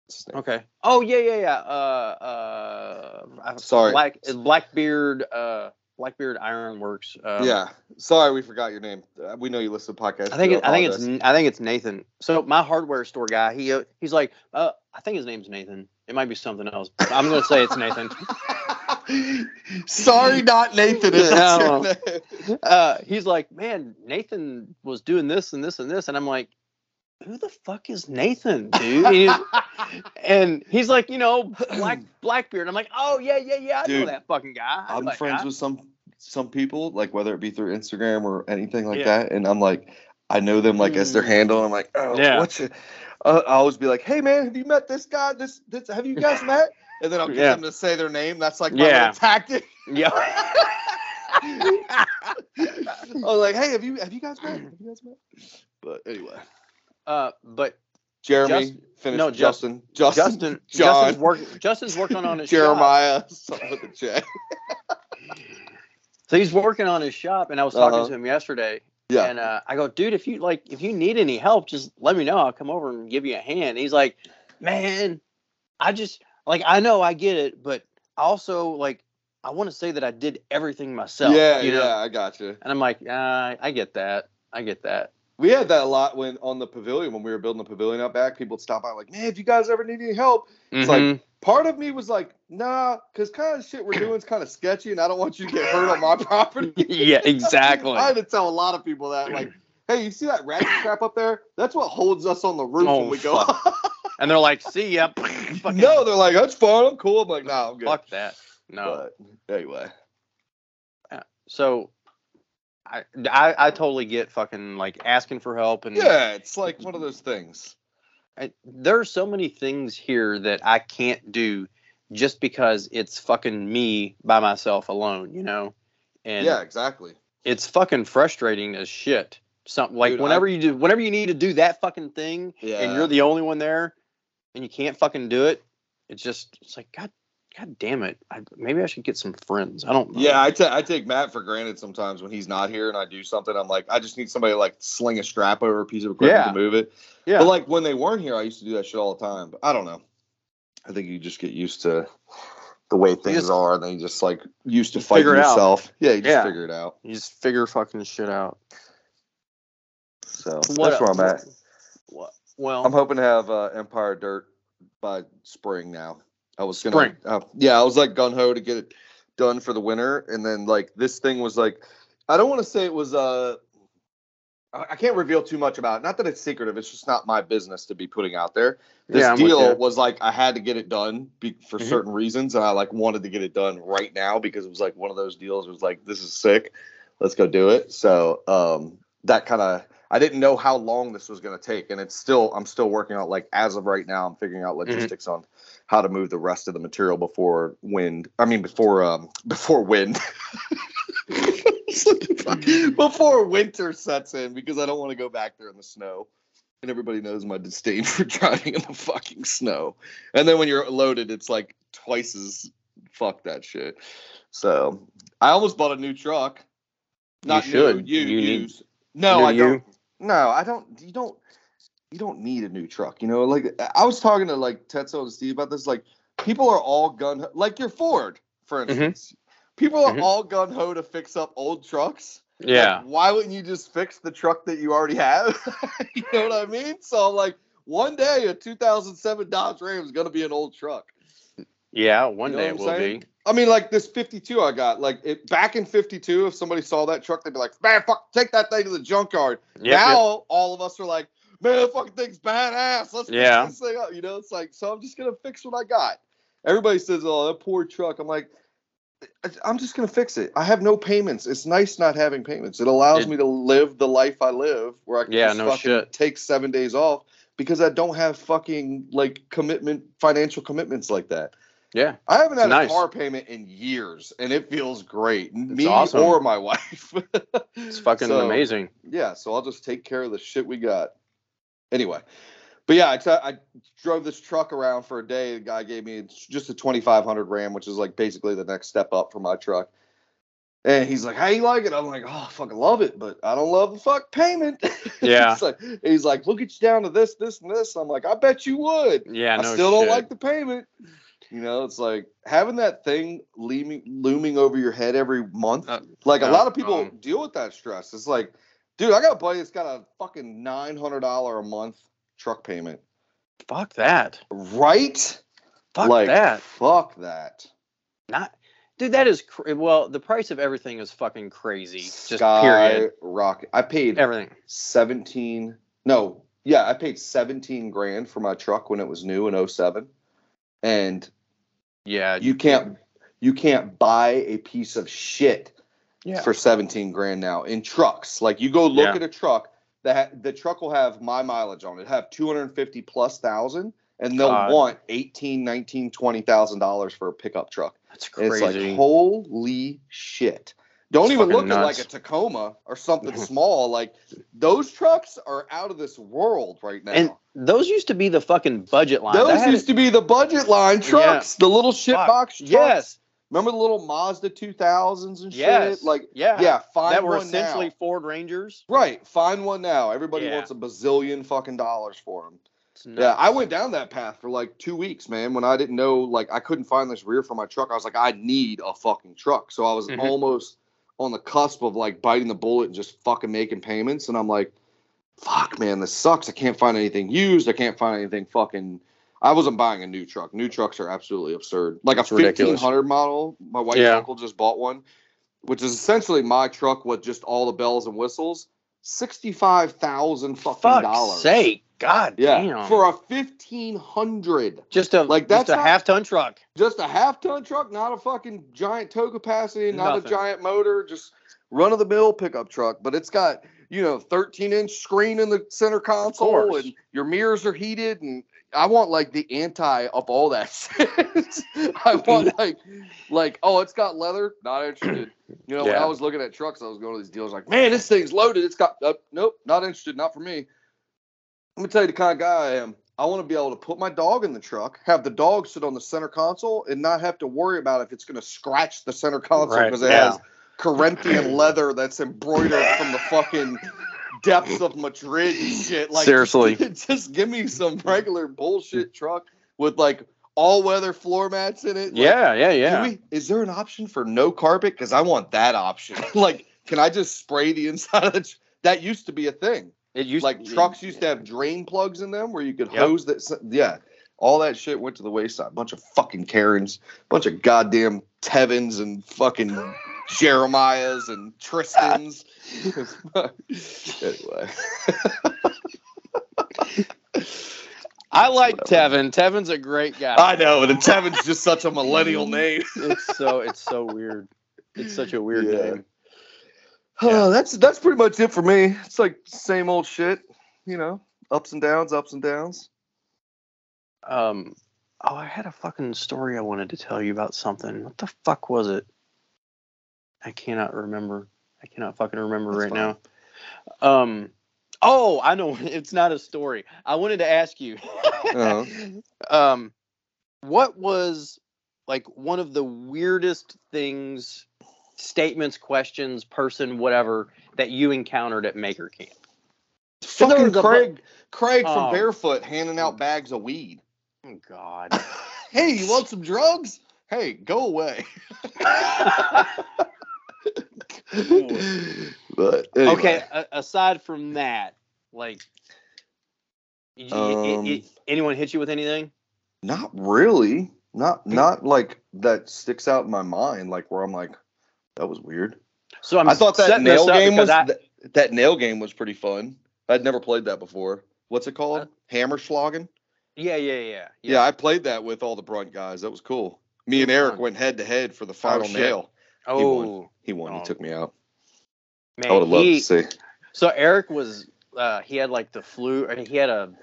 What's his name?
Okay. Oh yeah, yeah, yeah. Uh, uh,
Sorry.
Black Blackbeard. Uh, Blackbeard Ironworks. Um,
yeah. Sorry, we forgot your name. Uh, we know you listen to podcasts.
I think it, I think it's. I think it's Nathan. So my hardware store guy, he uh, he's like, uh, I think his name's Nathan. It might be something else. But I'm gonna say it's Nathan.
Sorry, not Nathan.
Uh, he's like, man, Nathan was doing this and this and this, and I'm like, who the fuck is Nathan, dude? And, he- and he's like, you know, Black Blackbeard. I'm like, oh yeah, yeah, yeah, I know that fucking guy. I
I'm friends
guy.
with some some people, like whether it be through Instagram or anything like
Yeah.
that, and I'm like, I know them like as their
Mm.
handle. I'm like, oh,
Yeah.
what's it? Uh, I always be like, hey man, have you met this guy? This, this have you guys met? And then I'll get
Yeah.
them to say their name. That's like my
Yeah.
tactic.
Yeah.
I was like, hey, have you have you guys met? Have you guys met? But anyway,
uh, but
Jeremy,
Just-
finish.
no,
Justin, Justin,
Justin,
John,
Justin's work, Justin's working on his shop.
Jeremiah, something with the J.
So he's working on his shop, and I was talking
Uh-huh.
to him yesterday,
Yeah.
and uh, I go, dude, if you like, if you need any help, just let me know. I'll come over and give you a hand. He's like, man, I just like I know I get it, but also like I want to say that I did everything myself.
yeah,
you
yeah. I got you.
And I'm like, uh, I get that. I get that.
We had that a lot when on the pavilion when we were building the pavilion out back. People would stop by like, "Man, if you guys ever need any help," It's like-
Mhm.
part of me was like, "Nah," because kind of shit we're doing is kind of sketchy, and I don't want you to get hurt on my property.
yeah, exactly.
I had to tell a lot of people that, like, "Hey, you see that ratchet crap up there? That's what holds us on the roof
Oh,
when we go."
and they're like, see ya.
No, they're like, "That's fine. I'm cool." I'm like, "Nah, I'm good."
fuck that. No.
But anyway,
So I, I I totally get fucking like asking for help and
yeah, it's like one of those things.
I, there are so many things here that I can't do just because it's fucking me by myself alone, you know? And
yeah, exactly.
it's fucking frustrating as shit. Something like
Dude,
whenever
I-
you do whenever you need to do that fucking thing
Yeah.
and you're the only one there and you can't fucking do it, it's just it's like god god damn it. I, maybe I should get some friends. I don't know.
Yeah, I ta- I take Matt for granted sometimes when he's not here and I do something. I'm like, I just need somebody to like sling a strap over a piece of equipment
Yeah.
to move it.
Yeah.
But like when they weren't here, I used to do that shit all the time. But I don't know. I think you just get used to the way things
just-
are, and then you just like used to
fight
fighting
figure it out.
yourself. Yeah, you just
Yeah.
figure it out.
you just figure fucking shit out.
So
What
that's where I'm at.
What, well,
I'm hoping to have uh, Empire Dirt by spring now. I was gonna, uh, yeah, I was like gun ho to get it done for the winter, and then like this thing was like, I don't want to say it was uh, I I can't reveal too much about it. Not that it's secretive; it's just not my business to be putting out there. This
Yeah,
deal was like I had to get it done be, for
Mhm.
certain reasons, and I like wanted to get it done right now because it was like one of those deals. It was like this is sick, let's go do it. So um, that kind of I didn't know how long this was going to take, and it's still I'm still working out like as of right now I'm figuring out
Mm-hmm.
logistics on how to move the rest of the material before wind. I mean before um before wind. before winter sets in because I don't want to go back there in the snow. And everybody knows my disdain for driving in the fucking snow. And then when you're loaded, it's like twice as fuck that shit. So I almost bought a new truck. Not
should.
new, you,
You need-
used. No, I
you?
No, I don't. You don't. You don't need a new truck. You know, like I was talking to like Tetsuo and Steve about this. Like people are all gun like your Ford, for
Mhm.
instance. People are
Mhm.
all gun ho to fix up old trucks. Like,
yeah.
why wouldn't you just fix the truck that you already have? you know what I mean? So I'm like, one day a 2007 Dodge Ram is gonna be an old truck.
Yeah, one
You know
day it will
saying?
be.
I mean, like this 52 I got, like it back in 52, if somebody saw that truck, they'd be like, man, fuck, take that thing to the junkyard.
Yep,
now
yep.
all of us are like, man, that fucking thing's badass. Let's
Yeah.
fix this thing up. You know, it's like, so I'm just gonna fix what I got. Everybody says, oh, that poor truck. I'm like, I'm just gonna fix it. I have no payments. It's nice not having payments. It allows
It-
me to live the life I live, where I can
Yeah,
just
no
fucking
shit.
take seven days off because I don't have fucking like commitment, financial commitments like that.
Yeah.
I haven't had
nice.
a car payment in years, and it feels great. Me
awesome.
or my wife.
It's fucking
So,
amazing.
Yeah, so I'll just take care of the shit we got. Anyway, but yeah, I t- I drove this truck around for a day. The guy gave me just a 2500 Ram, which is like basically the next step up for my truck. And he's like, "How you like it?" I'm like, "Oh, I fucking love it, but I don't love the fuck payment."
Yeah.
he's, like, he's like, "Look at you down to this, this, and this." I'm like, "I bet you would."
Yeah,
I
no
still don't like the payment. You know, it's like having that thing looming, looming over your head every month.
Uh,
like a lot of people
um,
deal with that stress. It's like, dude, I got a buddy that's got a fucking nine hundred dollar a month truck payment.
Fuck that.
Right?
Fuck
like,
that.
Fuck that.
Not, dude. That is cr- well. The price of everything is fucking crazy. Just
Sky
period.
rocket. I paid
Everything.
seventeen. No, yeah, I paid seventeen grand for my truck when it was new in 07. and
Yeah.
you can't you can't buy a piece of shit
Yeah.
for 17 grand now in trucks. Like you go look
Yeah.
at a truck, that the truck will have my mileage on it, have 250 plus thousand, and they'll
God.
want 18, 19, 20,000 dollars for a pickup truck.
That's
And it's
crazy.
like holy shit. Don't
It's
even
fucking
look at like a Tacoma or something small. Like those trucks are out of this world right now.
and those used to be the fucking budget line.
those
That had-
used to be the budget line trucks, the little shit
fuck,
box trucks.
Yes.
Remember the little Mazda 2000s and
Yes.
shit? Like,
yeah.
yeah, find
that were essentially
now.
Ford Rangers.
Right, find one now. Everybody
Yeah.
wants a bazillion fucking dollars for them. Yeah. I went down that path for like two weeks, man. When I didn't know, like, I couldn't find this rear for my truck. I was like, I need a fucking truck. So I was
Mhm.
almost on the cusp of like biting the bullet and just fucking making payments. And I'm like, fuck, man, this sucks. I can't find anything used. I can't find anything fucking. I wasn't buying a new truck. New trucks are absolutely absurd. Like
It's
a
ridiculous.
1500 model. My wife's
Yeah.
uncle just bought one, which is essentially my truck with just all the bells and whistles. Sixty-five thousand fucking
Fuck's
dollars.
sake. God
Yeah,
damn.
for a fifteen hundred,
just a
like, that's
just a
not-
half ton truck.
just a half ton truck, not a fucking giant tow capacity, not
Nothing.
a giant motor, just run of the mill pickup truck. But it's got you know thirteen inch screen in the center console, and your mirrors are heated, and I want like the anti of all that shit. I want like like oh it's got leather, not interested. You know when I was looking at trucks, I was going to these deals like man this thing's loaded. It's got uh, nope, not interested, not for me. Let me tell you the kind of guy I am. I want to be able to put my dog in the truck, have the dog sit on the center console, and not have to worry about if it's going to scratch the center console
Right,
because it
yeah.
has Corinthian leather that's embroidered from the fucking depths of Madrid and shit. Like,
Seriously.
just, give me some regular bullshit truck with like all weather floor mats in it. Like,
yeah, yeah, yeah.
we- is there an option for no carpet? Because I want that option. like, can I just spray the inside of the? Tr- that used to be a thing
it used
like trucks used to have drain plugs in them where you could
Yep.
hose that. Yeah, all that shit went to the wayside. Bunch of fucking Karens, bunch of goddamn Tevins and fucking Jeremiahs and Tristans. anyway,
I like Tevin. Tevin's a great guy.
I know, and Tevin's just such a millennial name.
it's so it's so weird. It's such a weird
Yeah.
name.
Oh, that's that's pretty much it for me. It's like same old shit, you know, ups and downs, ups and downs.
Um oh I had a fucking story I wanted to tell you about something. What the fuck was it? I cannot remember. I cannot fucking remember
That's
right now. Um oh I know it's not a story. I wanted to ask you.
Uh-huh.
um what was like one of the weirdest things statements questions person whatever that you encountered at maker camp
Fucking
was a bu-
Craig, Craig from
Oh.
Barefoot handing out bags of weed.
oh god
hey, you want some drugs? Hey, go away. but anyway.
okay a- aside from that like
Um,
y- anyone hit you with anything
not really. Not not like that sticks out in my mind, like where I'm like, that was weird.
So I'm
i thought that nail game was
I-
that, that nail game was pretty fun. I'd never played that before. What's it called?
Uh,
Hammer Schlagen?
yeah, yeah, yeah,
Yeah. I played that with all the brunt guys. That was cool. Me and Eric went head to head for the final
shit.
nail.
Oh
He won.
Oh.
He took me out.
man,
I would have loved
he,
to see.
So Eric was uh he had like the flu or he had a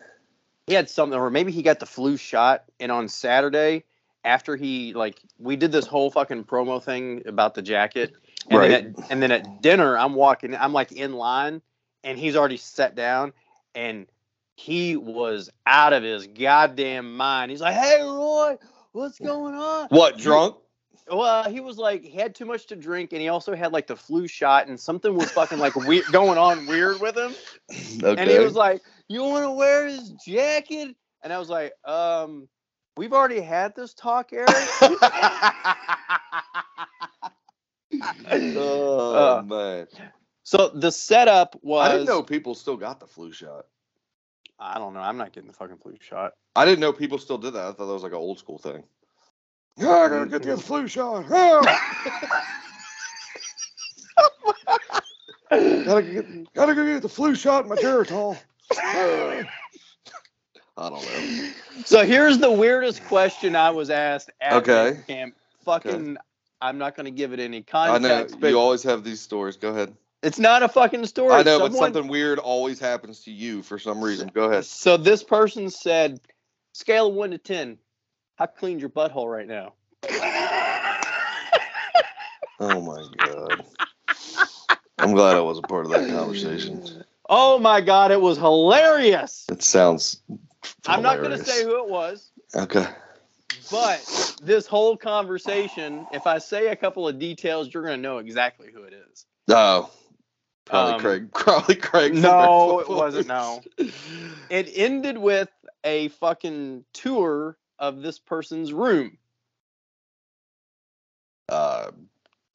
he had something or maybe he got the flu shot and on Saturday after he like we did this whole fucking promo thing about the jacket and
Right.
then at, and then at dinner I'm walking I'm like in line and he's already sat down and he was out of his goddamn mind. He's like, "Hey Roy, what's going on?"
What, drunk?
Well, he was like he had too much to drink, and he also had like the flu shot, and something was fucking like weird going on weird with him.
Okay.
And he was like, "You want to wear his jacket?" And I was like, "Um, we've already had this talk, Eric."
oh,
Uh,
man.
so the setup was
I didn't know people still got the flu shot.
I don't know. I'm not getting the fucking flu shot.
I didn't know people still did that. I thought that was like an old school thing. Yeah, I gotta get the flu shot. gotta get, gotta go get the flu shot in my Geritol. I don't know.
So here's the weirdest question I was asked at
Okay.
camp. Fucking, I'm not going to give it any context.
I know
context, but
you always have these stories. Go ahead.
it's not a fucking story.
I know, but something weird always happens to you for some reason. Go ahead.
So this person said, scale of one to ten, how clean's your butthole right now?
Oh my god. I'm glad I wasn't part of that conversation.
Oh my god, it was hilarious.
It sounds.
I'm not gonna say who it was,
Okay.
but this whole conversation, if I say a couple of details, you're gonna know exactly who it is.
Oh, Probably
Um,
Craig. Probably Craig.
No, it wasn't. No, it ended with a fucking tour of this person's room.
Uh,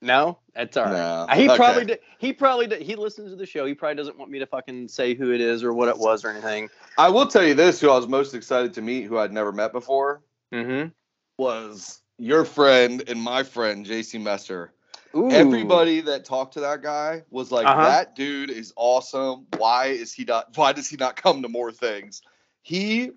No, that's all right.
no.
He
Okay.
probably did. He probably did. He listens to the show. He probably doesn't want me to fucking say who it is or what it was or anything.
I will tell you this: who I was most excited to meet, who I'd never met before,
Mm-hmm.
was your friend and my friend JC Messer.
Ooh.
Everybody that talked to that guy was like,
Uh-huh.
"That dude is awesome. Why is he not? Why does he not come to more things?" He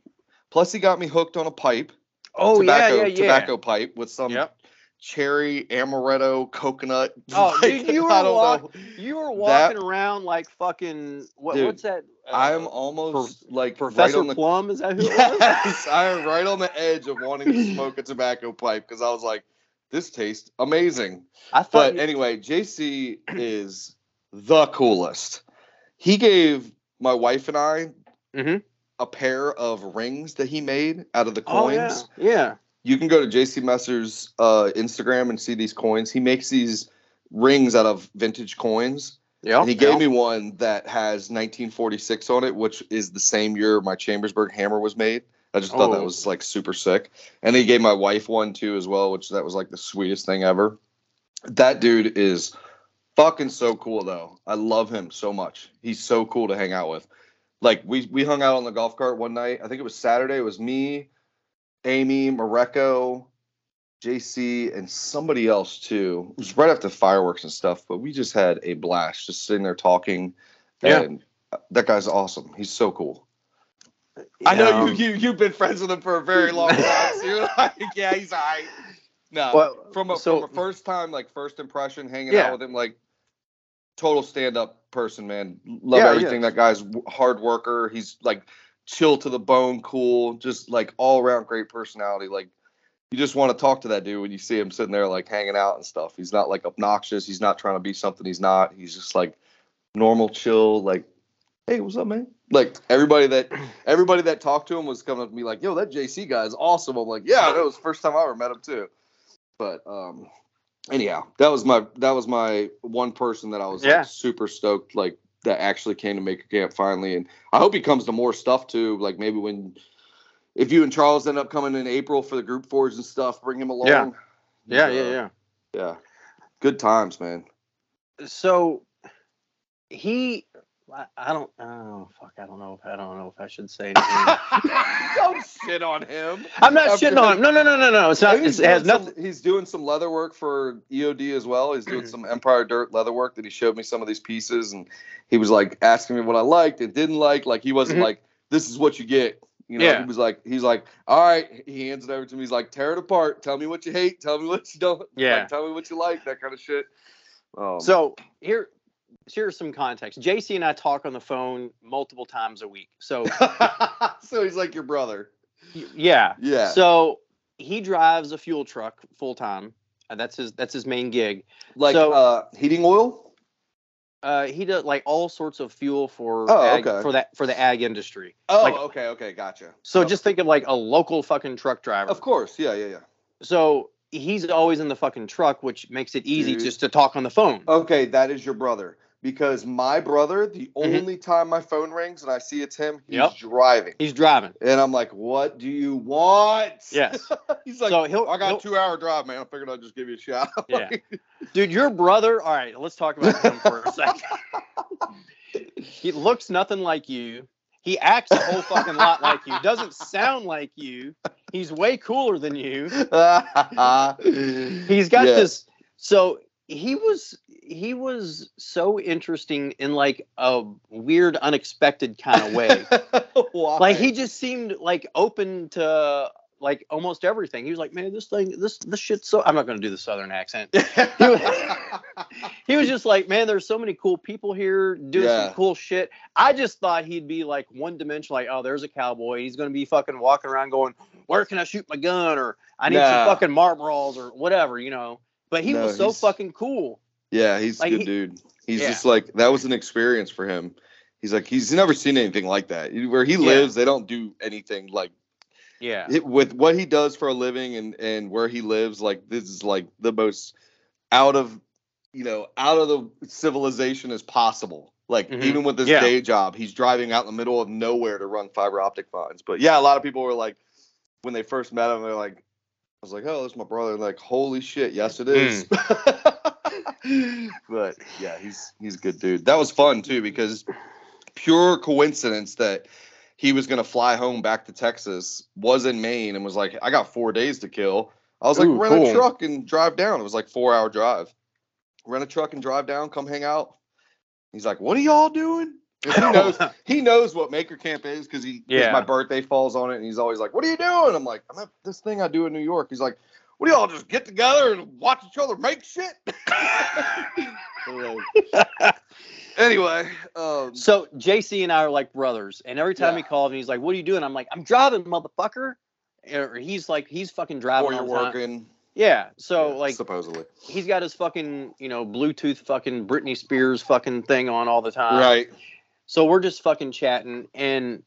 plus he got me hooked on a pipe,
Oh
tobacco,
yeah, yeah, yeah.
tobacco pipe with some
Yep.
Cherry amaretto coconut.
Oh,
like,
dude, you were walk- You were
That-
walking around like fucking what?
Dude,
what's that? uh,
I'm almost like
Professor
right on the
Plum. Is that who?
Yes, I am right on the edge of wanting to smoke a tobacco pipe because I was like, this tastes amazing.
I thought.
But
you-
anyway, JC is the coolest. He gave my wife and I
Mhm.
a pair of rings that he made out of the
oh
coins.
yeah, yeah.
You can go to JC Messer's uh, Instagram and see these coins. He makes these rings out of vintage coins.
Yeah.
And he gave me one that has 1946 on it, which is the same year my Chambersburg hammer was made. I just thought that
Oh.
was like super sick. And he gave my wife one too as well, which that was like the sweetest thing ever. That dude is fucking so cool though. I love him so much. He's so cool to hang out with. Like we we hung out on the golf cart one night. I think it was Saturday. It was me, Amy, Mareko, JC, and somebody else too. It was right after fireworks and stuff, but we just had a blast just sitting there talking.
Yeah.
And uh, that guy's awesome. He's so cool. I know you, um, you you've been friends with him for a very long time. So you're like, yeah, he's alright. No,
Well,
from a
so-
from a first time like first impression hanging
Yeah.
out with him, like total stand up person, man. Love
Yeah,
everything.
is.
That guy's hard worker. He's like chill to the bone, cool, just like all around great personality. Like you just want to talk to that dude when you see him sitting there like hanging out and stuff. He's not like obnoxious. He's not trying to be something he's not. He's just like normal, chill, like, hey, what's up, man? Like everybody that everybody that talked to him was coming up to me like, yo, that JC guy is awesome. I'm like, yeah, that was the first time I ever met him too. But um anyhow, that was my that was my one person that I was
Yeah.
like super stoked like that actually came to Maker Camp finally. And I hope he comes to more stuff too. Like maybe when if you and Charles end up coming in April for the group fours and stuff, bring him along.
Yeah. Yeah,
uh,
yeah, yeah.
yeah. Good times, man.
so he I, I don't. Oh fuck! I don't know. If, I don't know if I should say anything.
Don't shit on him.
I'm not
After-
shitting on him. No, no, no, no, no. It's not.
He's
It's, it has
doing some-
nothing.
he's doing some leather work for EOD as well. He's doing some Empire Dirt leather work that he showed me some of these pieces, and he was like asking me what I liked and didn't like. Like he wasn't
Mhm.
like, "This is what you get." You know,
Yeah.
he was like, he's like, "All right." He hands it over to me. He's like, "Tear it apart. Tell me what you hate. Tell me what you don't.
Yeah.
Like, tell me what you like. That kind of shit." Um,
So here, here's some context. JC and I talk on the phone multiple times a week. So
so he's like your brother.
yeah.
Yeah.
So he drives a fuel truck full time. Uh, that's his. That's his main gig.
like
so-
uh, heating oil.
Uh, he does like all sorts of fuel for
Oh,
ag,
okay.
for that for the ag industry.
Oh,
Like-
okay, okay, gotcha.
So
Oh,
just think of like a local fucking truck driver.
of course, yeah, yeah, yeah.
So he's always in the fucking truck, which makes it easy
Dude.
just to talk on the phone.
Okay, that is your brother. Because my brother, the
Mhm.
only time my phone rings and I see it's him, he's
Yep.
driving.
He's driving.
And I'm like, what do you want?
Yes.
he's like,
so he'll,
I got
he'll-
a two hour drive, man. I figured I'd just give you a shout.
Yeah. dude, your brother. All right, let's talk about him for a second. he looks nothing like you. He acts a whole fucking lot like you. Doesn't sound like you. He's way cooler than you. He's got
Yeah.
this. So he was he was so interesting in like a weird, unexpected kind of way. Like he just seemed like open to like almost everything. He was like, man, this thing, this this shit's so. I'm not gonna do the southern accent. He was just like, man, there's so many cool people here doing
Yeah.
some cool shit. I just thought he'd be like one dimensional, like, oh, there's a cowboy. He's gonna be fucking walking around going, where can I shoot my gun? Or I need
Nah.
some fucking Marlboros or whatever, you know. But he
No,
was so fucking cool.
Yeah, he's a good
he-
dude. He's
Yeah.
just like that was an experience for him. He's like he's never seen anything like that. Where he
Yeah.
lives, they don't do anything like
Yeah.
it, with what he does for a living and and where he lives. Like this is like the most out of you know out of the civilization as possible. Like
Mhm.
even with his
Yeah.
day job, he's driving out in the middle of nowhere to run fiber optic lines. But yeah, a lot of people were like when they first met him, they're like, I was like, oh, that's my brother. Like, holy shit, yes it is. but yeah, he's he's a good dude. That was fun too because pure coincidence that he was gonna fly home back to Texas, was in Maine, and was like, I got four days to kill. I was like,
Ooh,
rent
cool.
a truck and drive down. It was like four hour drive. Rent a truck and drive down, come hang out. He's like, What are y'all doing? he knows he knows what Maker Camp is because he
Yeah.
my birthday falls on it, and he's always like, "What are you doing?" I'm like, "I'm at this thing I do in New York." He's like, "What do y'all just get together and watch each other make shit?" Anyway, um,
So JC and I are like brothers, and every time he calls me, he's like, "What are you doing?" I'm like, "I'm driving, motherfucker." Or he's like, he's fucking driving.
or you're
all the time.
working.
Yeah. So
Yeah,
like,
supposedly,
he's got his fucking you know Bluetooth fucking Britney Spears fucking thing on all the time.
right?
So we're just fucking chatting, and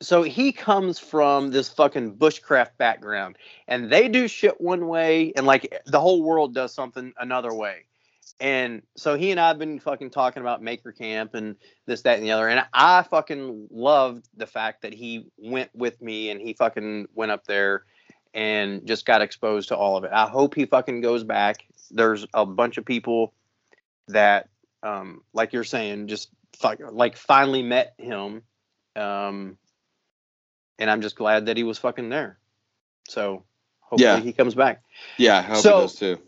so he comes from this fucking bushcraft background, and they do shit one way, and like the whole world does something another way. And so he and I have been fucking talking about Maker Camp and this, that, and the other. And I fucking loved the fact that he went with me and he fucking went up there and just got exposed to all of it. I hope he fucking goes back. There's a bunch of people that, um, like you're saying, just fuck, like finally met him. Um, and I'm just glad that he was fucking there. So hopefully
Yeah.
he comes back.
Yeah, I hope
So-
he does too.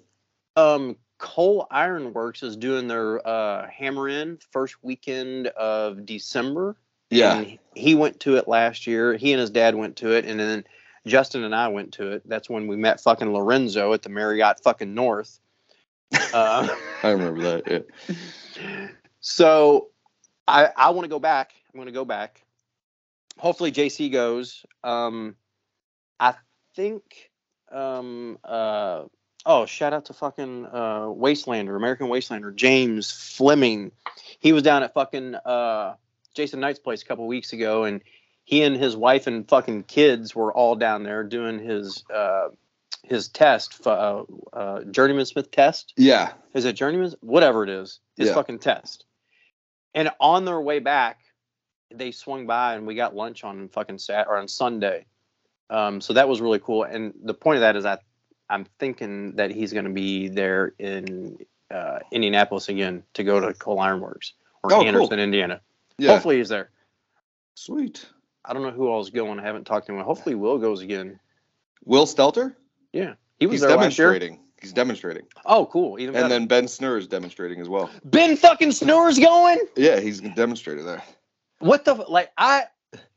Um, Cole Ironworks is doing their uh, Hammer In first weekend of December.
Yeah,
And he went to it last year. He and his dad went to it, and then Justin and I went to it. That's when we met fucking Lorenzo at the Marriott fucking North. Uh,
I remember that. Yeah.
so I I want to go back. I'm going to go back. Hopefully JC goes. Um, I think. Um. Uh. Oh, shout out to fucking uh, Wastelander, American Wastelander, James Fleming. He was down at fucking uh, Jason Knight's place a couple weeks ago, and he and his wife and fucking kids were all down there doing his uh, his test, uh, uh, journeyman Smith test.
Yeah.
Is it journeyman? Whatever it is, his
Yeah.
fucking test. And on their way back, they swung by and we got lunch on fucking Sat or on Sunday. Um, so that was really cool. And the point of that is that I'm thinking that he's going to be there in uh, Indianapolis again to go to Cole Ironworks or
Oh, cool.
Anderson, Indiana.
Yeah.
Hopefully he's there.
Sweet.
I don't know who else is going. I haven't talked to him. Hopefully Will goes again.
Will Stelter?
Yeah, he was
He's
there last year.
demonstrating. He's demonstrating.
Oh, cool. Even better.
And then Ben Snur is demonstrating as well.
Ben fucking Snores going.
Yeah, he's demonstrated there.
What the like? I.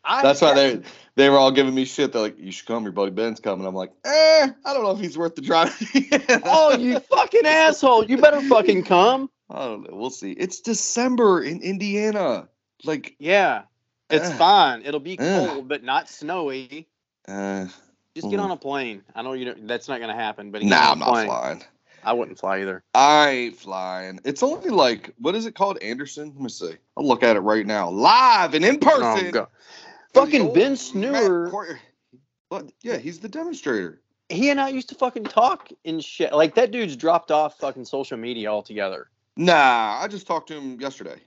I
That's why they they were all giving me shit. They're like, "You should come. Your buddy Ben's coming." I'm like, "Eh, I don't know if he's worth the drive."
Oh, you fucking asshole! You better fucking come.
I don't know. We'll see. It's December in Indiana. Like,
Yeah, it's
Ugh.
fine. It'll be
Ugh.
cold, but not snowy.
uh,
Just get
Mm.
on a plane. I know you. Don't, that's not gonna happen. But
nah, I'm not flying.
I wouldn't fly either.
I ain't flying. It's only like what is it called? Anderson. Let me see. I'll look at it right now, live and in person.
Oh, God.
The
Fucking Ben
Matt
Sneur.
Cor- What? Yeah, he's the demonstrator.
He and I used to fucking talk and shit. Like that dude's dropped off fucking social media altogether.
Nah, I just talked to him yesterday.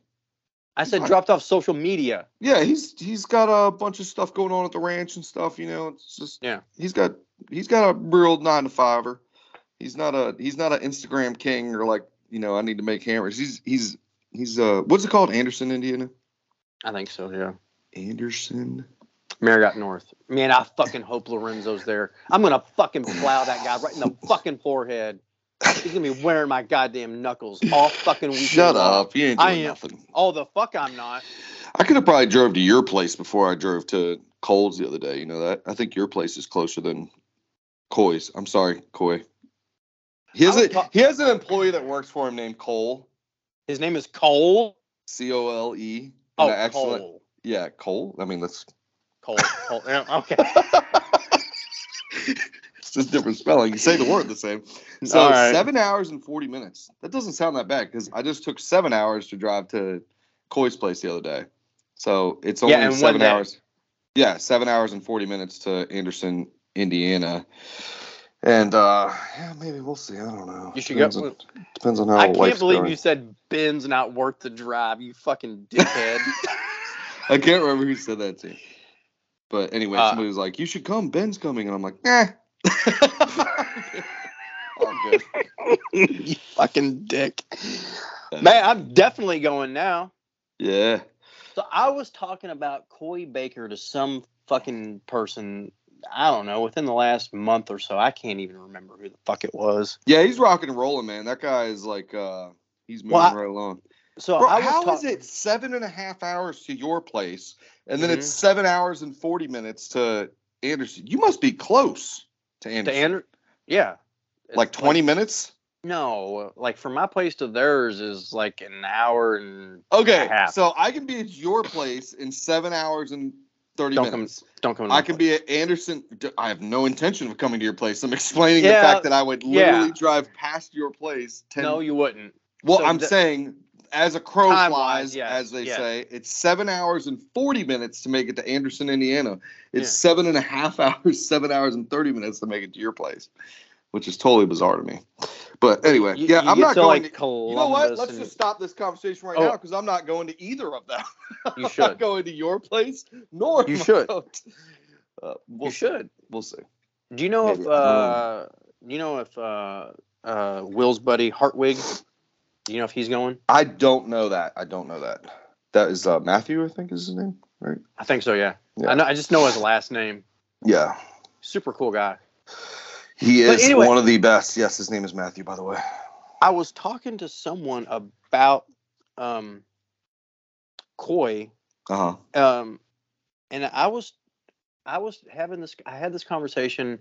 I said
Fine.
dropped off social media.
Yeah, he's he's got a bunch of stuff going on at the ranch and stuff. You know, it's just
Yeah.
He's got he's got a real nine to fiver. He's not a he's not an Instagram king or like you know I need to make hammers. He's he's he's uh what's it called? Anderson, Indiana.
I think so. Yeah.
Anderson.
Marriott North. Man, I fucking hope Lorenzo's there. I'm gonna fucking plow that guy right in the fucking forehead. He's gonna be wearing my goddamn knuckles all fucking weekend.
Shut up! You ain't
I
doing
am.
nothing.
Oh, the fuck I'm not.
I could have probably drove to your place before I drove to Cole's the other day. You know that? I think your place is closer than Coy's. I'm sorry, Coy. He has a
ta-
he has an employee that works for him named Cole.
His name is Cole.
C O L E.
Oh,
I
Cole.
Yeah, Cole. I mean that's
Cole. Cole. Yeah, okay.
it's just different spelling. You say the word the same. So
right.
seven hours and forty minutes. That doesn't sound that bad because I just took seven hours to drive to Coy's place the other day. So it's only
Yeah,
seven hours. Yeah, seven hours and forty minutes to Anderson, Indiana. And uh yeah, maybe we'll see. I don't know.
You should go.
depends On, depends on how
I can't believe
going.
you said Ben's not worth the drive. You fucking dickhead.
I can't remember who said that to. me. But anyway,
Uh,
somebody was like, "You should come. Ben's coming," and I'm like, "Nah."
You fucking dick. Man, I'm definitely going now.
Yeah.
So I was talking about Coy Baker to some fucking person. I don't know within the last month or so. I can't even remember who the fuck it was.
Yeah, he's rocking and rolling, man. That guy is like, uh, he's moving
Well, I-
right along.
So
Bro,
I was
how
talk-
is it seven and a half hours to your place, and then
Mhm.
it's seven hours and forty minutes to Anderson? You must be close to
to
Anderson.
Andrew? Yeah, It's
like twenty minutes.
No, like from my place to theirs is like an hour and
Okay,
a half.
so I can be at your place in seven hours and 30
Don't come-
minutes.
don't come. to
I can
place.
be at Anderson. I have no intention of coming to your place. I'm explaining
Yeah,
the fact that I would
yeah.
literally drive past your place. 10,
No, you wouldn't.
well,
so
I'm
the-
saying as a crow
Time-wise,
flies,
yes,
as they
yeah.
say, it's seven hours and 40 minutes to make it to Anderson, Indiana. It's
Yeah.
seven and a half hours, seven hours and 30 minutes to make it to your place, which is totally bizarre to me. But anyway,
You-
yeah,
you
I'm not
to,
going
like
to.
Columbus.
You know what? Let's
and-
just stop this conversation right
Oh.
now because I'm not going to either of them.
You
I'm not going to your place, nor
You should.
Uh, we'll
You
see.
should.
We'll see.
Do you know
Maybe.
if uh, you know if uh, uh, Will's buddy Hartwig? Do you know if he's going?
I don't know that. I don't know that. That is uh, Matthew, I think is his name, right?
I think so. Yeah.
Yeah.
I know. I just know his last name.
Yeah.
Super cool guy.
He is
anyway-
one of the best. Yes, his name is Matthew, by the way.
I was talking to someone about um, Coy,
Uh huh.
um, and I was I was having this. I had this conversation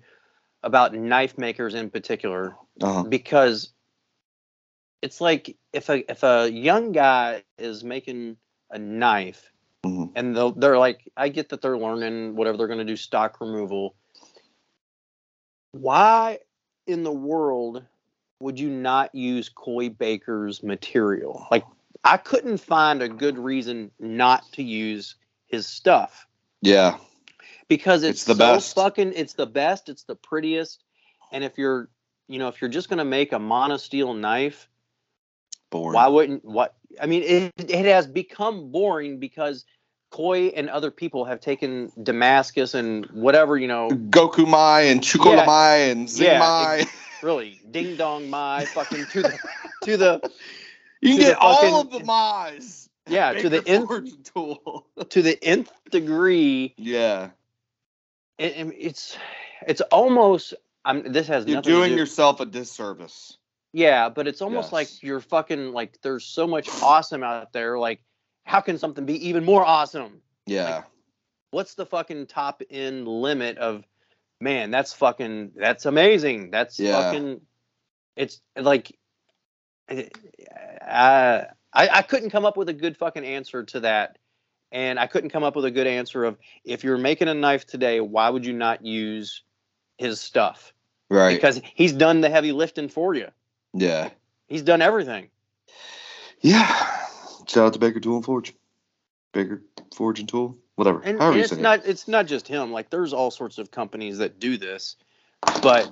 about knife makers in particular
Uh huh.
because it's like if a if a young guy is making a knife
Mhm.
and they're like i get that they're learning whatever they're going to do stock removal why in the world would you not use coy baker's material like i couldn't find a good reason not to use his stuff
Yeah.
because it's,
It's the
so
best.
fucking it's the best it's the prettiest and if you're you know if you're just going to make a monosteel knife
Boring.
why wouldn't what i mean it, it has become boring because coy and other people have taken damascus and whatever you know
Goku Mai and Chukula Mai and Zing
Yeah,
Mai.
really ding dong my fucking to the to the
you can get
the
all of the Mai's
yeah, to the nth
Tool.
to the nth degree.
yeah.
It, it- it's it's almost. I'm. This has
You're
nothing to
doing
do-
yourself a disservice.
Yeah, but it's almost
Yes.
like you're fucking like. There's so much awesome out there. Like, how can something be even more awesome?
Yeah.
What's the fucking top end limit of? Man, that's fucking. That's amazing. That's
Yeah.
fucking. It's like. I, I I couldn't come up with a good fucking answer to that, and I couldn't come up with a good answer of if you're making a knife today, why would you not use his stuff?
right.
Because he's done the heavy lifting for you.
Yeah.
He's done everything.
Yeah. Shout out to Baker Tool and Forge. Baker Forge and Tool. Whatever.
And, and it's
say it.
not it's not just him. Like there's all sorts of companies that do this, but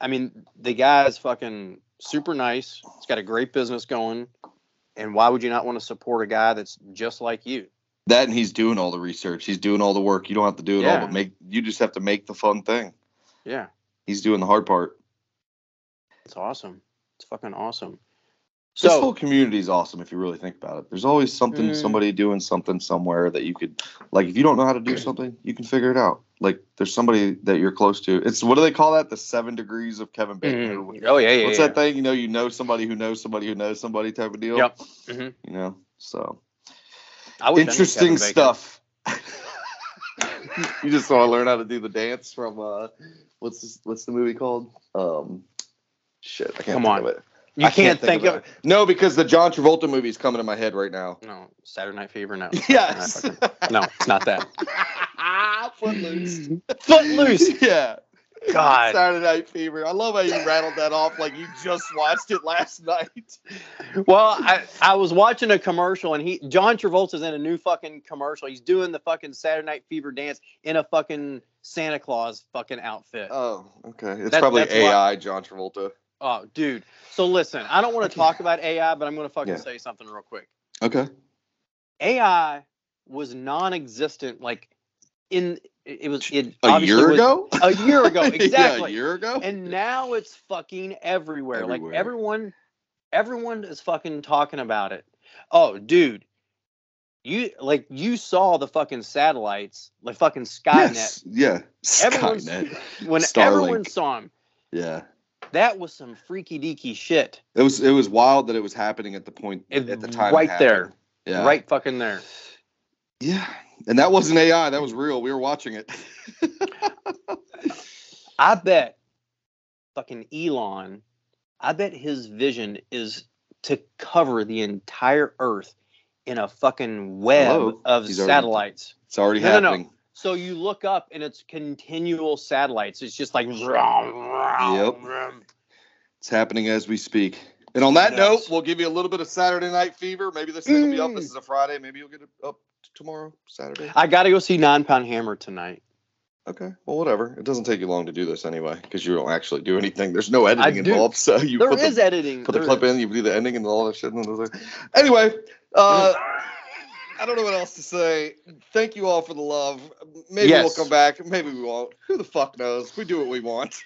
I mean the guy's fucking super nice. He's got a great business going, and why would you not want to support a guy that's just like you?
That and he's doing all the research. He's doing all the work. You don't have to do it
Yeah.
all, but make you just have to make the fun thing.
Yeah,
He's doing the hard part.
It's awesome. It's fucking awesome.
this
So
whole community is awesome if you really think about it. There's always something,
Mm.
somebody doing something somewhere that you could, like, if you don't know how to do something, you can figure it out. Like, there's somebody that you're close to. It's what do they call that? The seven degrees of Kevin Bacon.
Mhm. oh yeah, yeah.
What's
yeah.
that thing? You know, you know somebody who knows somebody who knows somebody type of deal.
Yep. Mhm.
You know, so interesting stuff. you just want to learn how to do the dance from uh, what's this, what's the movie called? Um, shit, I can't
Come
think
on.
of it.
You
I
can't, think, of,
it. No, because the John Travolta movie is coming to my head right now.
no Saturday Night Fever. No.
Yes.
No, it's not that.
Footloose.
Footloose.
yeah.
God.
Saturday Night Fever. I love how you rattled that off like you just watched it last night.
Well, I, I was watching a commercial and he John Travolta's in a new fucking commercial. He's doing the fucking Saturday Night Fever dance in a fucking Santa Claus fucking outfit.
Oh, okay. It's
That-
probably
that's why-
AI John Travolta.
Oh, dude. So listen, I don't want to talk about AI, but I'm going to fucking
Yeah.
say something real quick.
Okay.
AI was non-existent like in it was it
A year ago?
A year ago,
yeah,
exactly.
a year ago?
and now it's fucking everywhere.
Everywhere.
Like everyone, everyone is fucking talking about it. Oh, dude, you like you saw the fucking satellites, like fucking Skynet.
Yes. Yeah.
Everyone's-
Skynet.
When
Starlink.
everyone saw him,
Yeah.
That was some freaky deaky shit.
It was it was wild that it was happening at the point
It-
at the time.
right there.
Yeah.
right fucking there.
Yeah. And that wasn't AI, that was real. We were watching it.
I bet fucking Elon, I bet his vision is to cover the entire Earth in a fucking web
Hello?
of
He's already-
satellites.
It's already
No, no, no. So you look up and it's continual satellites. It's just like
Yep. It's happening as we speak. And on that note, we'll give you a little bit of Saturday Night Fever. Maybe this thing will be up.
Mm.
This is a Friday. Maybe you'll get it up tomorrow, Saturday.
I got to go see Nine Pound Hammer tonight.
Okay. Well, whatever. It doesn't take you long to do this anyway because you don't actually do anything. There's no editing involved. So you
There
put
is
the,
editing.
put the clip
is.
in, you do the ending and all that shit. And anyway, uh, I don't know what else to say. Thank you all for the love. Maybe we'll come back. Maybe we won't. Who the fuck knows? We do what we want.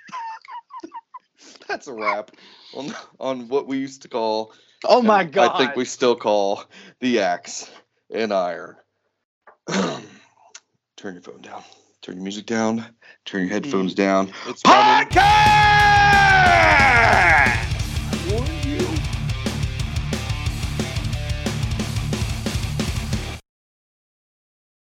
That's a wrap on on what we used to call.
Oh my god!
I think we still call the axe and iron. turn your phone down. Turn your music down. Turn your headphones mm. down.
It's
Podcast!